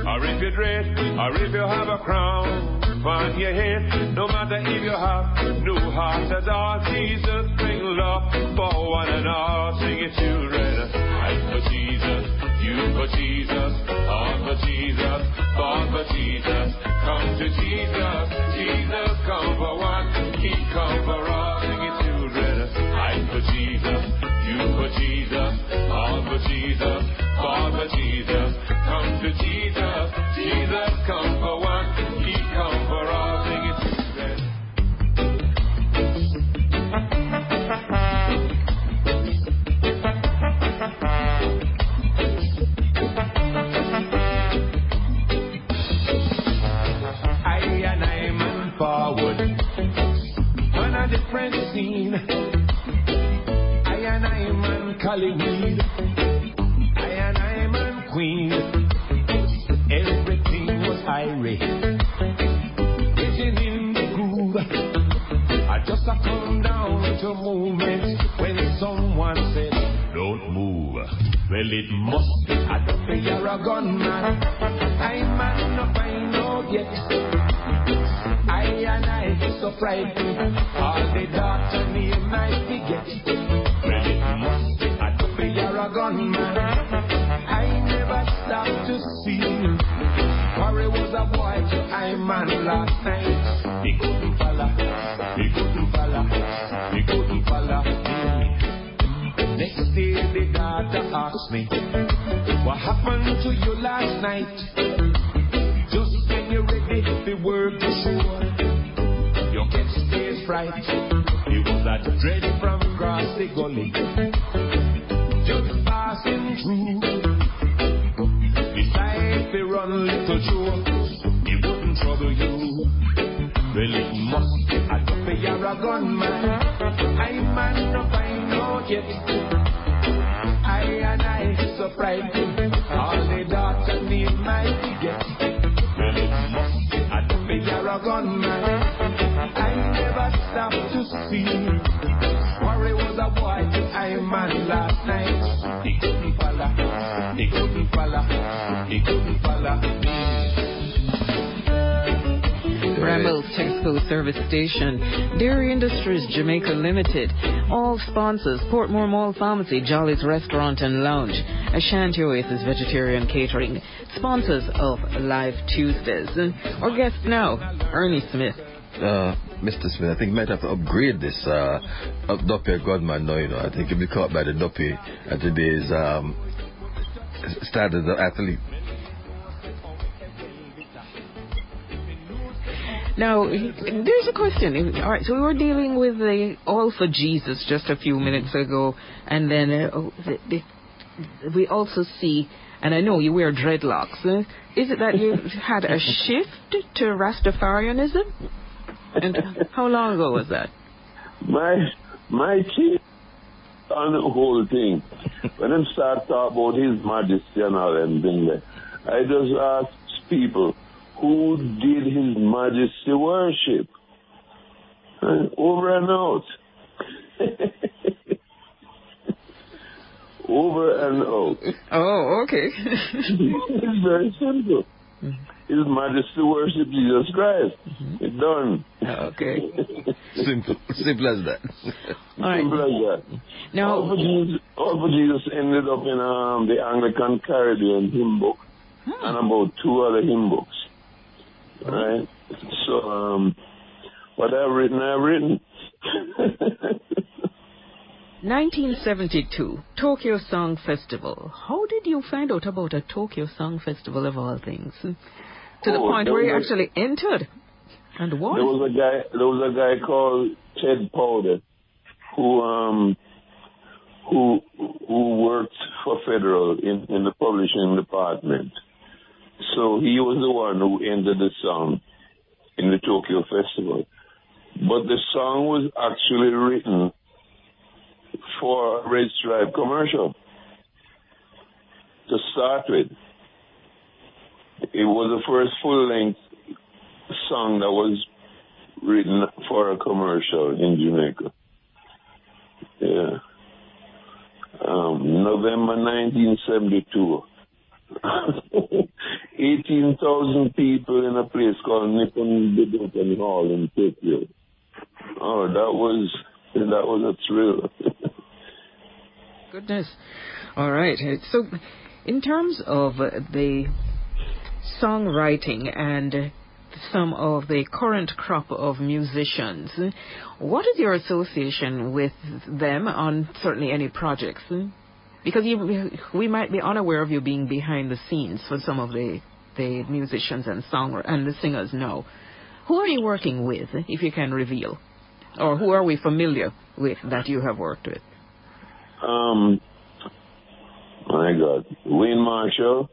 or if you dread, or if you have a crown on your head, no matter if you have no heart at all, Jesus love for one all. Sing it, children. I for Jesus, you for Jesus, all for Jesus, all for Jesus. Come to Jesus, Jesus come for one, He come for all. Sing it, children. I for Jesus, you for Jesus, all for Jesus, all for Jesus. Come to Jesus, Jesus come man Collyweed. I and I man Queen. Everything was irate. Getting in the groove. I just have come down to movement when someone said, Don't move. Well, it must be a duppy or a gunman. I man up, I know yet. I and I so frightened. All the daughter name I forget. Gunman. I never stopped to see. Corey was a boy to I man last night. He couldn't follow. He couldn't follow. He couldn't follow me. Next day the daughter asked me, What happened to you last night? Just when you're ready to work the shore, your get stage fright. It was that dread from across the gully, passing through. Beside the run little show, it wouldn't trouble you. Well, it must be a duppy or a gunman. I man up, I know yet. I and I so frightened. All the daughter name my get. Well, it must be a duppy or a gunman. I never stopped to see. Worry was a boy I man last Texaco Service Station, Dairy Industries Jamaica Limited, all sponsors, Portmore Mall Pharmacy, Jolly's Restaurant and Lounge, Ashanti Oasis Vegetarian Catering, sponsors of Live Tuesdays. Our guest now, Ernie Smith. Uh, Mr. Smith, I think you might have to upgrade this uh, up Godman now, you know. I think you'll be caught by the Duppy at today's um, standard of athlete. Now, there's a question. All right, so we were dealing with the All for Jesus just a few minutes ago, and then uh, oh, the, the, we also see, and I know you wear dreadlocks. Uh, is it that you had a shift to Rastafarianism? And how long ago was that? My my kid on the whole thing. when I start talk about his majesty and all them things I just ask people who did his majesty worship? Uh, over and out. over and out. Oh, okay. it's very simple. His majesty worship Jesus Christ. It's done. okay. Simple, simple as that. All right. Simple as that. Now, All for Jesus, All for Jesus ended up in um, the Anglican Caribbean hymn book and about two other hymn books. Right? So, um, what I've written, I've written. 1972, Tokyo Song Festival. How did you find out about a Tokyo Song Festival of all things? To the Oh, point where you actually entered and There was a guy. There was a guy called Ted Powder, who um, who who worked for Federal in in the publishing department. So he was the one who ended the song in the Tokyo Festival. But the song was actually written for a Red Stripe commercial to start with. It was the first full length song that was written for a commercial in Jamaica. Yeah. Um, November 1972. 18,000 people in a place called Nippon Budokan Hall in Tokyo. Oh, that was, that was a thrill. Goodness. All right. So, in terms of the songwriting and some of the current crop of musicians, what is your association with them on certainly any projects? Because you, we might be unaware of you being behind the scenes for some of the the musicians and song and the singers know. Who are you working with, if you can reveal, or who are we familiar with that you have worked with? Um, my God, Wayne Marshall.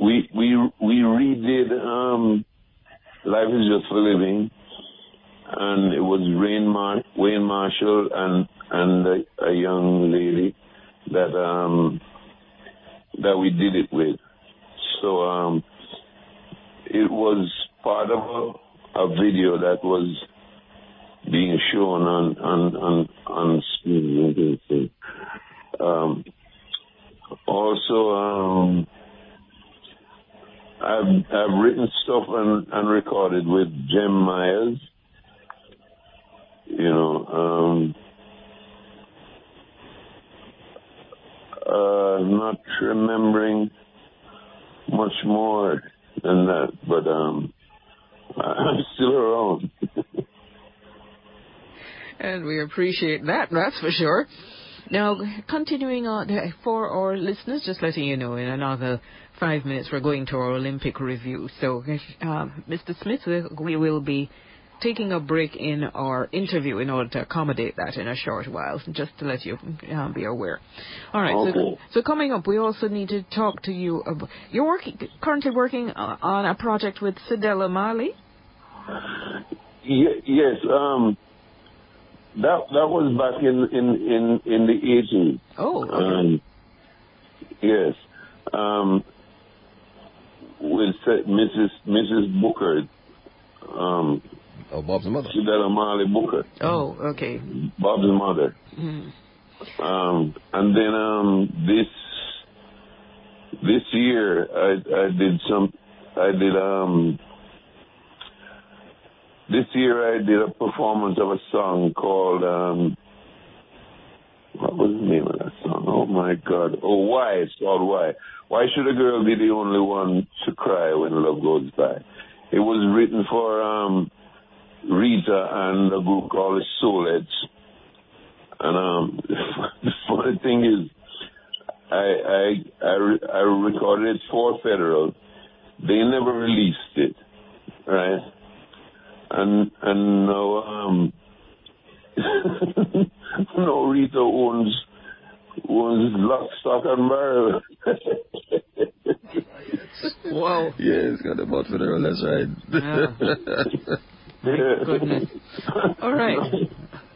We we we redid um, Life is Just for Living, and it was Mar- Wayne Marshall and and a, a young lady that um that we did it with. So um, it was part of a, a video that was being shown on on on on screen. Um, also, um, I've I've written stuff and, and recorded with Jim Myers. You know, um, uh, not remembering much more than that, but um, I'm still around. And we appreciate that, that's for sure. Now, continuing on, uh, for our listeners, just letting you know, in another five minutes we're going to our Olympic review. So, uh, Mr. Smith, we will be taking a break in our interview in order to accommodate that in a short while, just to let you uh, be aware. All right, so, Okay. so coming up, we also need to talk to you. About, you're working, currently working uh, on a project with Cedella Marley. Yes, um, that that was back in in in in the eighties. Oh, okay. Um, yes, um, with Mrs. Mrs. Booker, um, Oh, Bob's mother. Cedella Marley Booker, oh, okay. Bob's mother. Mm. Um, and then um, this this year, I I did some, I did um, this year I did a performance of a song called um, what was the name of that song? Oh my God! Oh, why? It's called Why. Why should a girl be the only one to cry when love goes by? It was written for um, Rita and a group called the. And um, the funny thing is, I I I, re- I recorded it for Federal. They never released it, right? And and now um, no Rita owns owns lock, stock, and barrel. Whoa. Yeah, it's got about Federal, that's right. Yeah. Goodness. All right.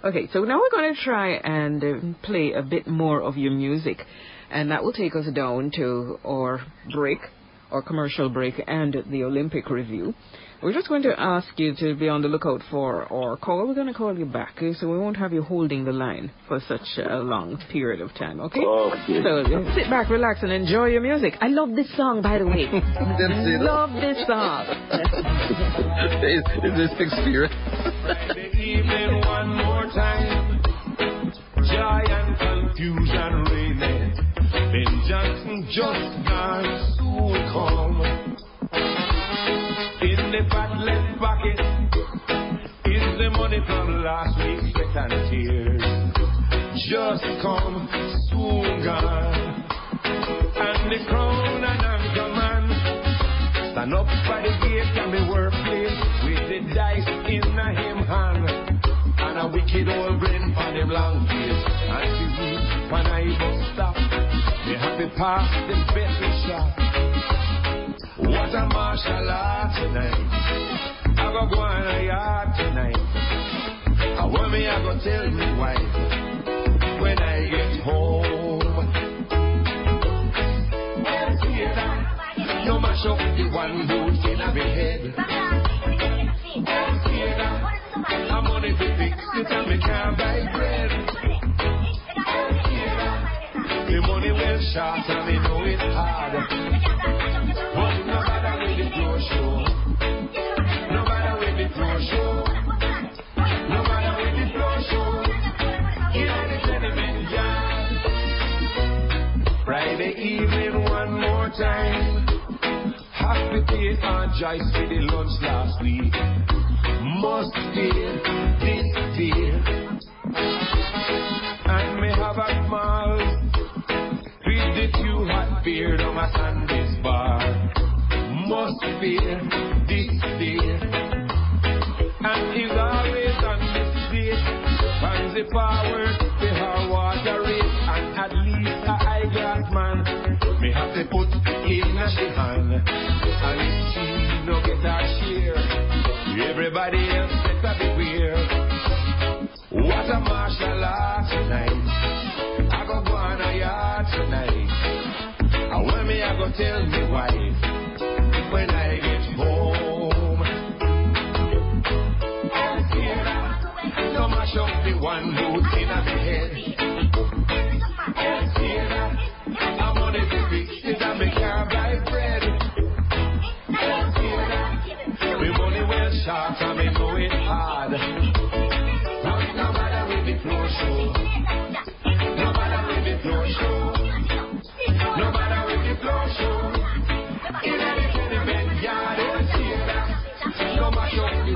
Okay, so now we're going to try and uh, play a bit more of your music, and that will take us down to our break, our commercial break, and the Olympic review. We're just going to ask you to be on the lookout for our call. We're going to call you back, uh, so we won't have you holding the line for such a long period of time, okay? Okay. So sit back, relax, and enjoy your music. I love this song, by the way. Didn't see that. love this song. It's, it's a Shakespeare. Friday evening one more time. Joy and confusion reigning. Ben Johnson just can't soon come. Money from last week's sweat and tears. Just come, soon gone. And the crown and anchor man Stand up by the gate and the workplace with the dice in a him hand. And a wicked old brain for them long face. And the week when I bus stop, they have to pass the betting shop. What a martial art tonight. Go go on a yard tonight. I want me, I go tell me wife when I get home. You mash up the one boot in a head. I'm on it to fix it and me can't buy bread. The money well short time. Hospital and Joyce for the lunch last week. Must pay this day. And me have a small with the two hot beer on my Sunday's bar. Must pay this day. And he's always on this date. Finds the power, beware. What a martial art tonight. I go go on a yard tonight. And when me I go tell me wife when I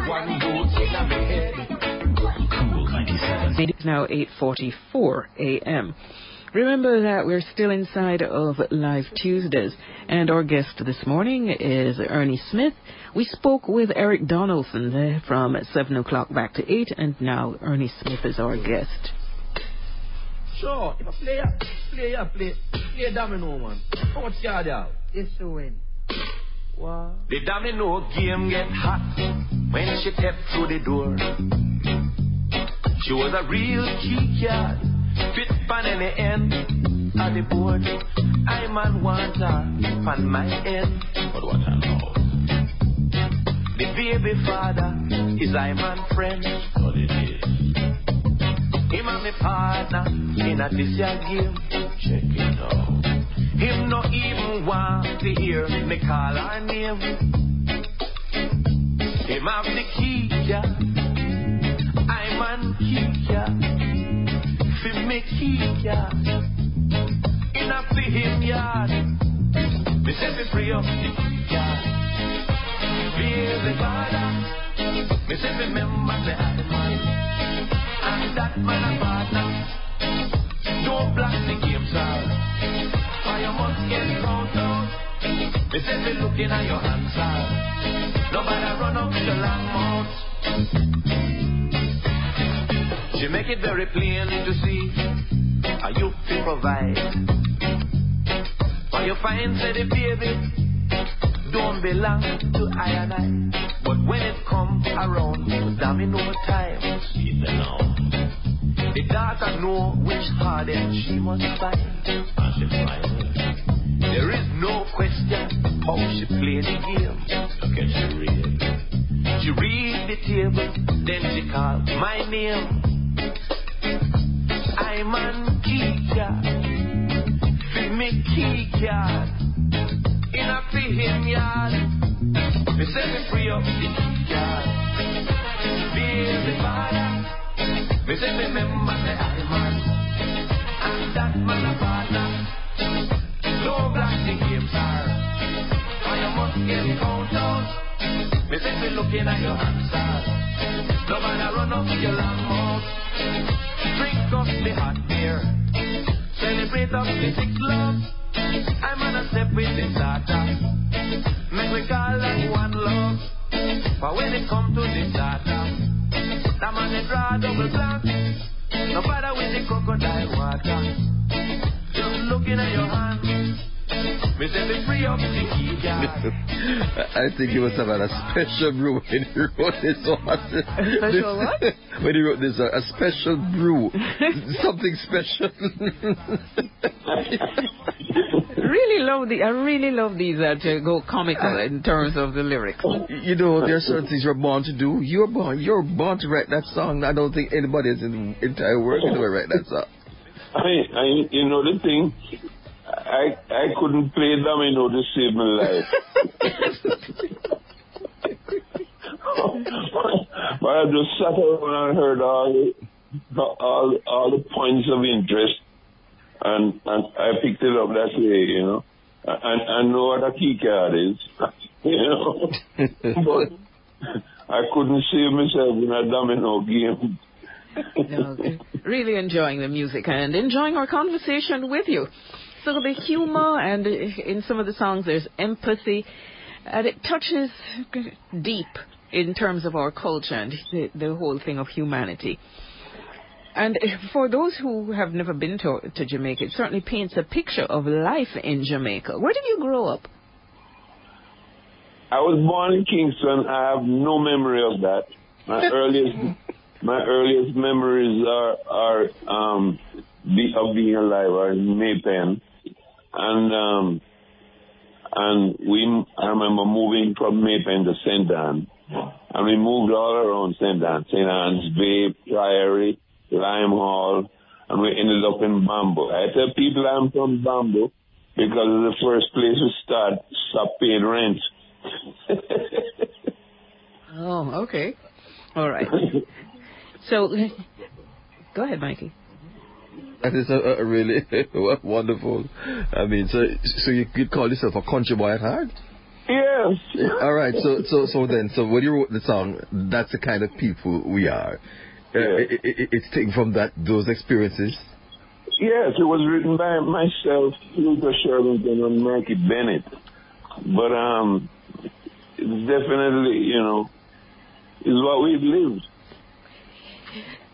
one boot in a head. It is now 8:44 a.m. Remember that we're still inside of Live Tuesdays, and our guest this morning is Ernie Smith. We spoke with Eric Donaldson from 7 o'clock back to 8, and now Ernie Smith is our guest. Sure, if a player, player, play, play domino, man. How much yard you have? Yes, to win. What? The domino game get hot when she stepped through the door. She was a real key card, fit on any end of the board. I man want her on my end, but what I know. The baby father is I man friend, but it is. Him and me partner in a this year game. Check it out. Him no even want to hear me call her name. Him have the key ya. I'm on kick ya. Fi me ya. In a fi him yard. Me say fi free up the kick yard. Feel the father. Me say fi member the animal. And that man Say fi looking at your hands, sir. Nobody run up your long mouth. She make it very plain to see how you fi provide. For you find say the baby don't belong to I and I. But when it come around to domino time, see the now. The daughter know which harden she must find. There is no question how she play the game. Look at she read. She read the table, then she call my name. I'm on Kika, fi me Kika, in a him yard. Me say me free up the yard. Feel the fire. Me say me member the man, and that man a partner. And you must get count. Me say me looking at your hands, sir. No matter run up your long. Drink up the hot beer. Celebrate up the six love. I'm on a step with the starter. Make we call that one love. But when it comes to the starter, that man they draw double blank. No bother with the crocodile water. Just looking at your hand. Me say me free up the key card. I think he must have had a special brew when he wrote this one. A special what? when he wrote this, uh, a special brew. Something special. really love the. I really love these uh, to go comical in terms of the lyrics. you know, there are certain things you're born to do. You're born. You're born to write that song. I don't think anybody else in the entire world can ever write that song. I, I, you know the thing, I, I couldn't play to save my life. but I just sat around and heard all all, all the points of interest, and, and I picked it up that way, you know. And I know what a key card is, you know. but I couldn't save myself in a domino game. No, really enjoying the music and enjoying our conversation with you. So the humor and in some of the songs there's empathy and it touches deep in terms of our culture and the, the whole thing of humanity. And for those who have never been to, to Jamaica, it certainly paints a picture of life in Jamaica. Where did you grow up? I was born in Kingston. I have no memory of that. My earliest my earliest memories are are um be, of being alive are in May Pen, and um and we I remember moving from May Pen to St. Ann, and we moved all around St. Ann, St. Ann's Bay, Priory, Lime Hall, and we ended up in Bamboo. I tell people I'm from Bamboo because it's the first place we start stop paying rent. Oh, okay. All right. So, go ahead, Mikey. That is a, a really wonderful. I mean, so so you could call yourself a country boy at heart. Yes. All right. So so so then, so when you wrote the song, that's the kind of people we are. Uh, it, it, it's taken from that those experiences. Yes, it was written by myself, Pluto Shervington, and Mikey Bennett. But um, it's definitely, you know, is what we've lived.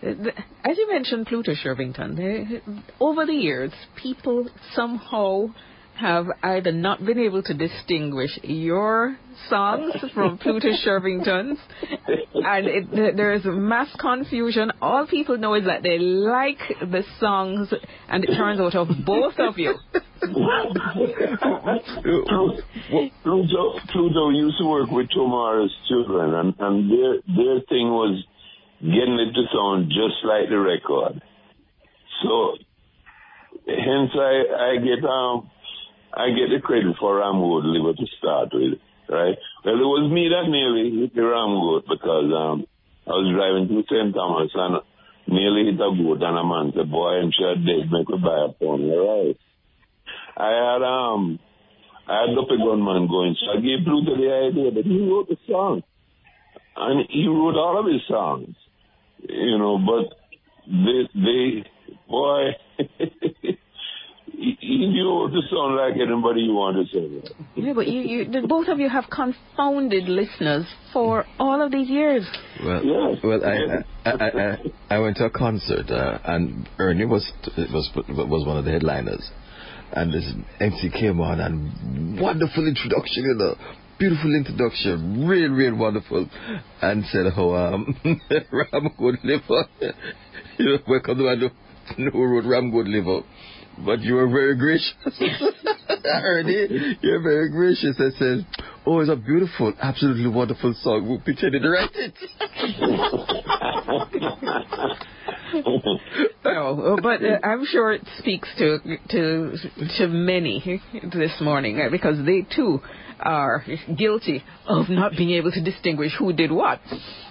The- As you mentioned, Pluto Shervington, over the years, people somehow have either not been able to distinguish your songs from Pluto Shervington's, and it, th- there is mass confusion. All people know is that they like the songs, and it turns out of both of you. Pluto, Pluto used to work with Tomorrow's children, and, and their their thing was getting it to sound just like the record. So, hence I I get um I get the credit for Ram Goat Liver to start with, right? Well, it was me that nearly hit the Ramwood because um I was driving to St. Thomas and nearly hit a goat and a man said, boy, I'm sure dead, make me buy a pony, right? I had, um, I had Duppy Gunman going, so I gave Pluto the idea that he wrote the song. And he wrote all of his songs, you know, but they, they, boy, you he knew to sound like anybody you want to say. that. Yeah, but you, you, both of you have confounded listeners for all of these years. Well, Yes. well, I, I, I, I, I went to a concert uh, and Ernie was was was one of the headliners, and this MC came on and wonderful introduction, you know, beautiful introduction, real, real wonderful, and said, "Oh, um, Ram Goat Liver, you know, welcome to road, Ram Goat Liver." But you were very gracious. Ernie, you're very gracious. I said, Oh, it's a beautiful, absolutely wonderful song. Who pictured it right it? Oh, but uh, I'm sure it speaks to to to many this morning uh, because they too are guilty of not being able to distinguish who did what.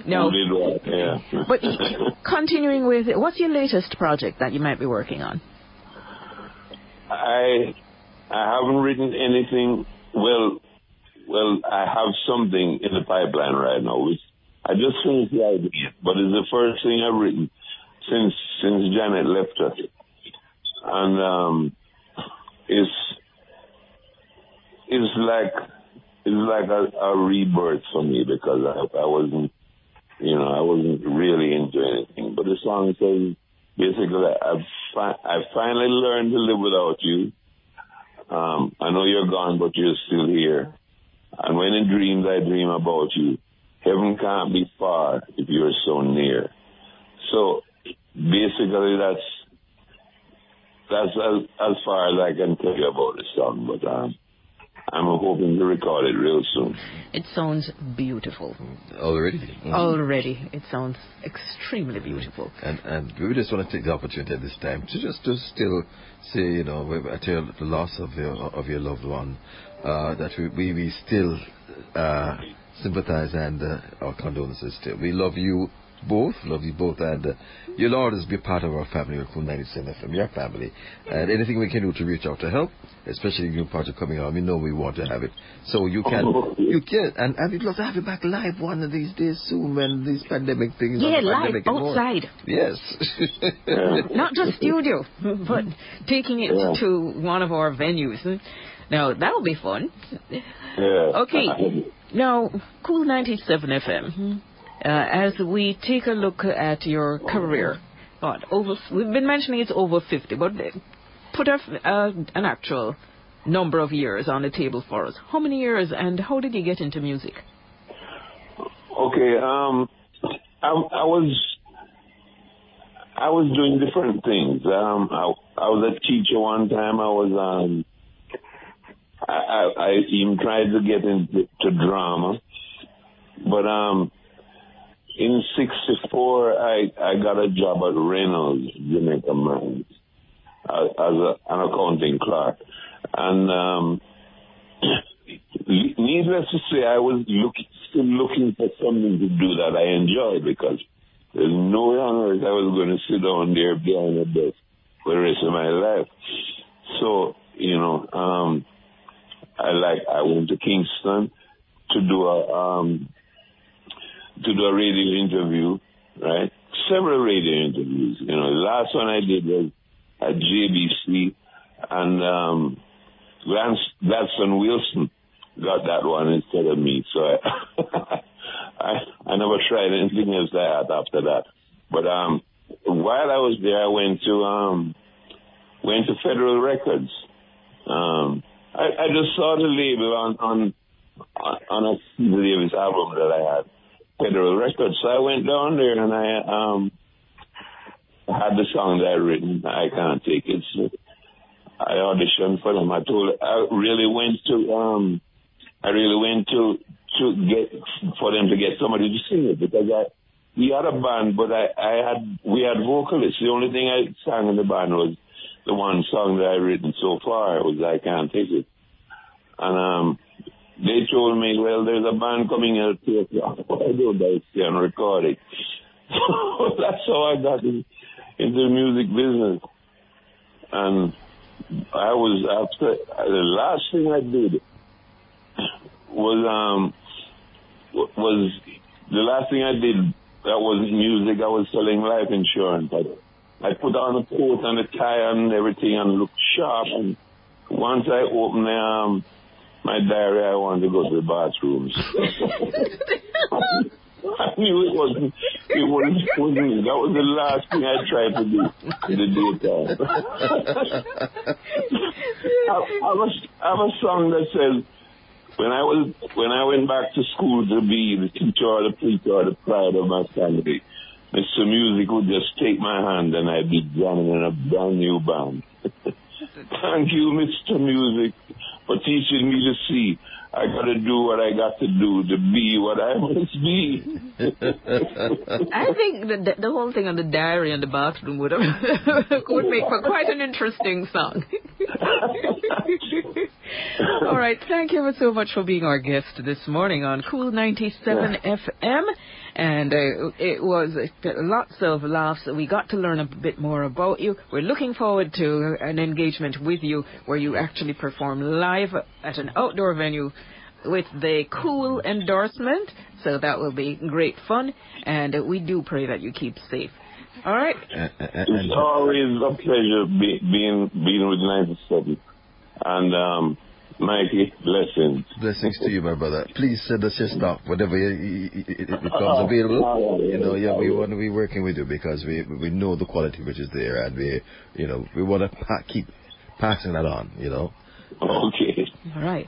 Now, Who did what? Yeah. but continuing with what's your latest project that you might be working on? I I haven't written anything. Well, well, I have something in the pipeline right now, which I just finished the idea, but it's the first thing I've written since since Janet left us, and um, it's it's like it's like a, a rebirth for me because I, I wasn't, you know, I wasn't really into anything. But the song says basically, I've fi- I finally learned to live without you. Um, I know you're gone, but you're still here. And when in dreams I dream about you, heaven can't be far if you're so near. So basically, that's that's as, as far as I can tell you about the song. But um, I'm hoping to record it real soon. It sounds beautiful. Already. Already, it sounds extremely beautiful. And and we just want to take the opportunity at this time to just to still say, you know, we- at your, the loss of your of your loved one, uh, that we, we we still uh, sympathize and uh, our condolences. Still, we love you both, love you both, and uh, you'll always be part of our family. We're from 97 FM, your family, and anything we can do to reach out to help, especially new project coming on, we know we want to have it. So you can, you can, and and we'd love to have you back live one of these days soon when these pandemic things. Yeah, are live, pandemic more. outside. Yes. Not just studio, but taking it Yeah. to one of our venues. Now, that'll be fun. Yeah. Okay. Now, Cool 97 FM, as we take a look at your career, we've been mentioning it's over 50, but put uh, an actual number of years on the table for us. How many years and how did you get into music? Okay, um, I, I was I was doing different things. Um, I, I was a teacher one time. I was um, I, I, I even tried to get into to drama, but um, in '64 I I got a job at Reynolds Jamaica Mines as a, an accounting clerk, and um, needless to say, I was looking, still looking for something to do that I enjoy because there's no way on earth I was going to sit down there behind a desk for the rest of my life. So, you know, um, I like, I went to Kingston to do a, um, to do a radio interview, right? Several radio interviews. You know, the last one I did was at JBC and, um, Glans- Gladstone Wilson got that one instead of me. So I, I, I never tried anything else that after that. But um, while I was there, I went to um, went to Federal Records. Um, I, I just saw the label on on on a Davis album that I had, Records. So I went down there and I um had the song that I written. I can't take it. So I auditioned for them. I told I really went to um I really went to to get for them to get somebody to sing it because I we had a band but I, I had we had vocalists. The only thing I sang in the band was the one song that I written so far was I Can't Take It. And um they told me, well, there's a band coming here at 2 o'clock. I don't know, and record it. So that's how I got in, into the music business. And I was after the last thing I did was um was the last thing I did that wasn't music. I was selling life insurance. I, I put on a coat and a tie and everything and looked sharp. And once I opened um, my diary, I wanted to go to the bathrooms. I knew it wasn't, it wasn't, wasn't, that was the last thing I tried to do in the daytime. I, I, have a, I have a song that says, when I was, when I went back to school to be the teacher or the preacher or the pride of my family, Mr. Music would just take my hand and I'd be jamming in a brand new band. Thank you, Mr. Music, for teaching me to see I gotta do what I got to do to be what I must be. I think the, the whole thing on the diary and the bathroom would have, would make for quite an interesting song. All right, thank you so much for being our guest this morning on Cool 97 FM. And uh, it was uh, lots of laughs. We got to learn a bit more about you. We're looking forward to an engagement with you where you actually perform live at an outdoor venue with the cool endorsement. So that will be great fun. And uh, we do pray that you keep safe. All right. It's always a pleasure be, being being with 97. And um, Mikey, blessings. Blessings to you, my brother. Please send us your stuff, whatever you, you, you- it becomes uh-huh. available. Uh-huh. You know, yeah, we want to be working with you because we we know the quality which is there, and we, you know, we want to pa- keep passing that on. You know. Okay. All right.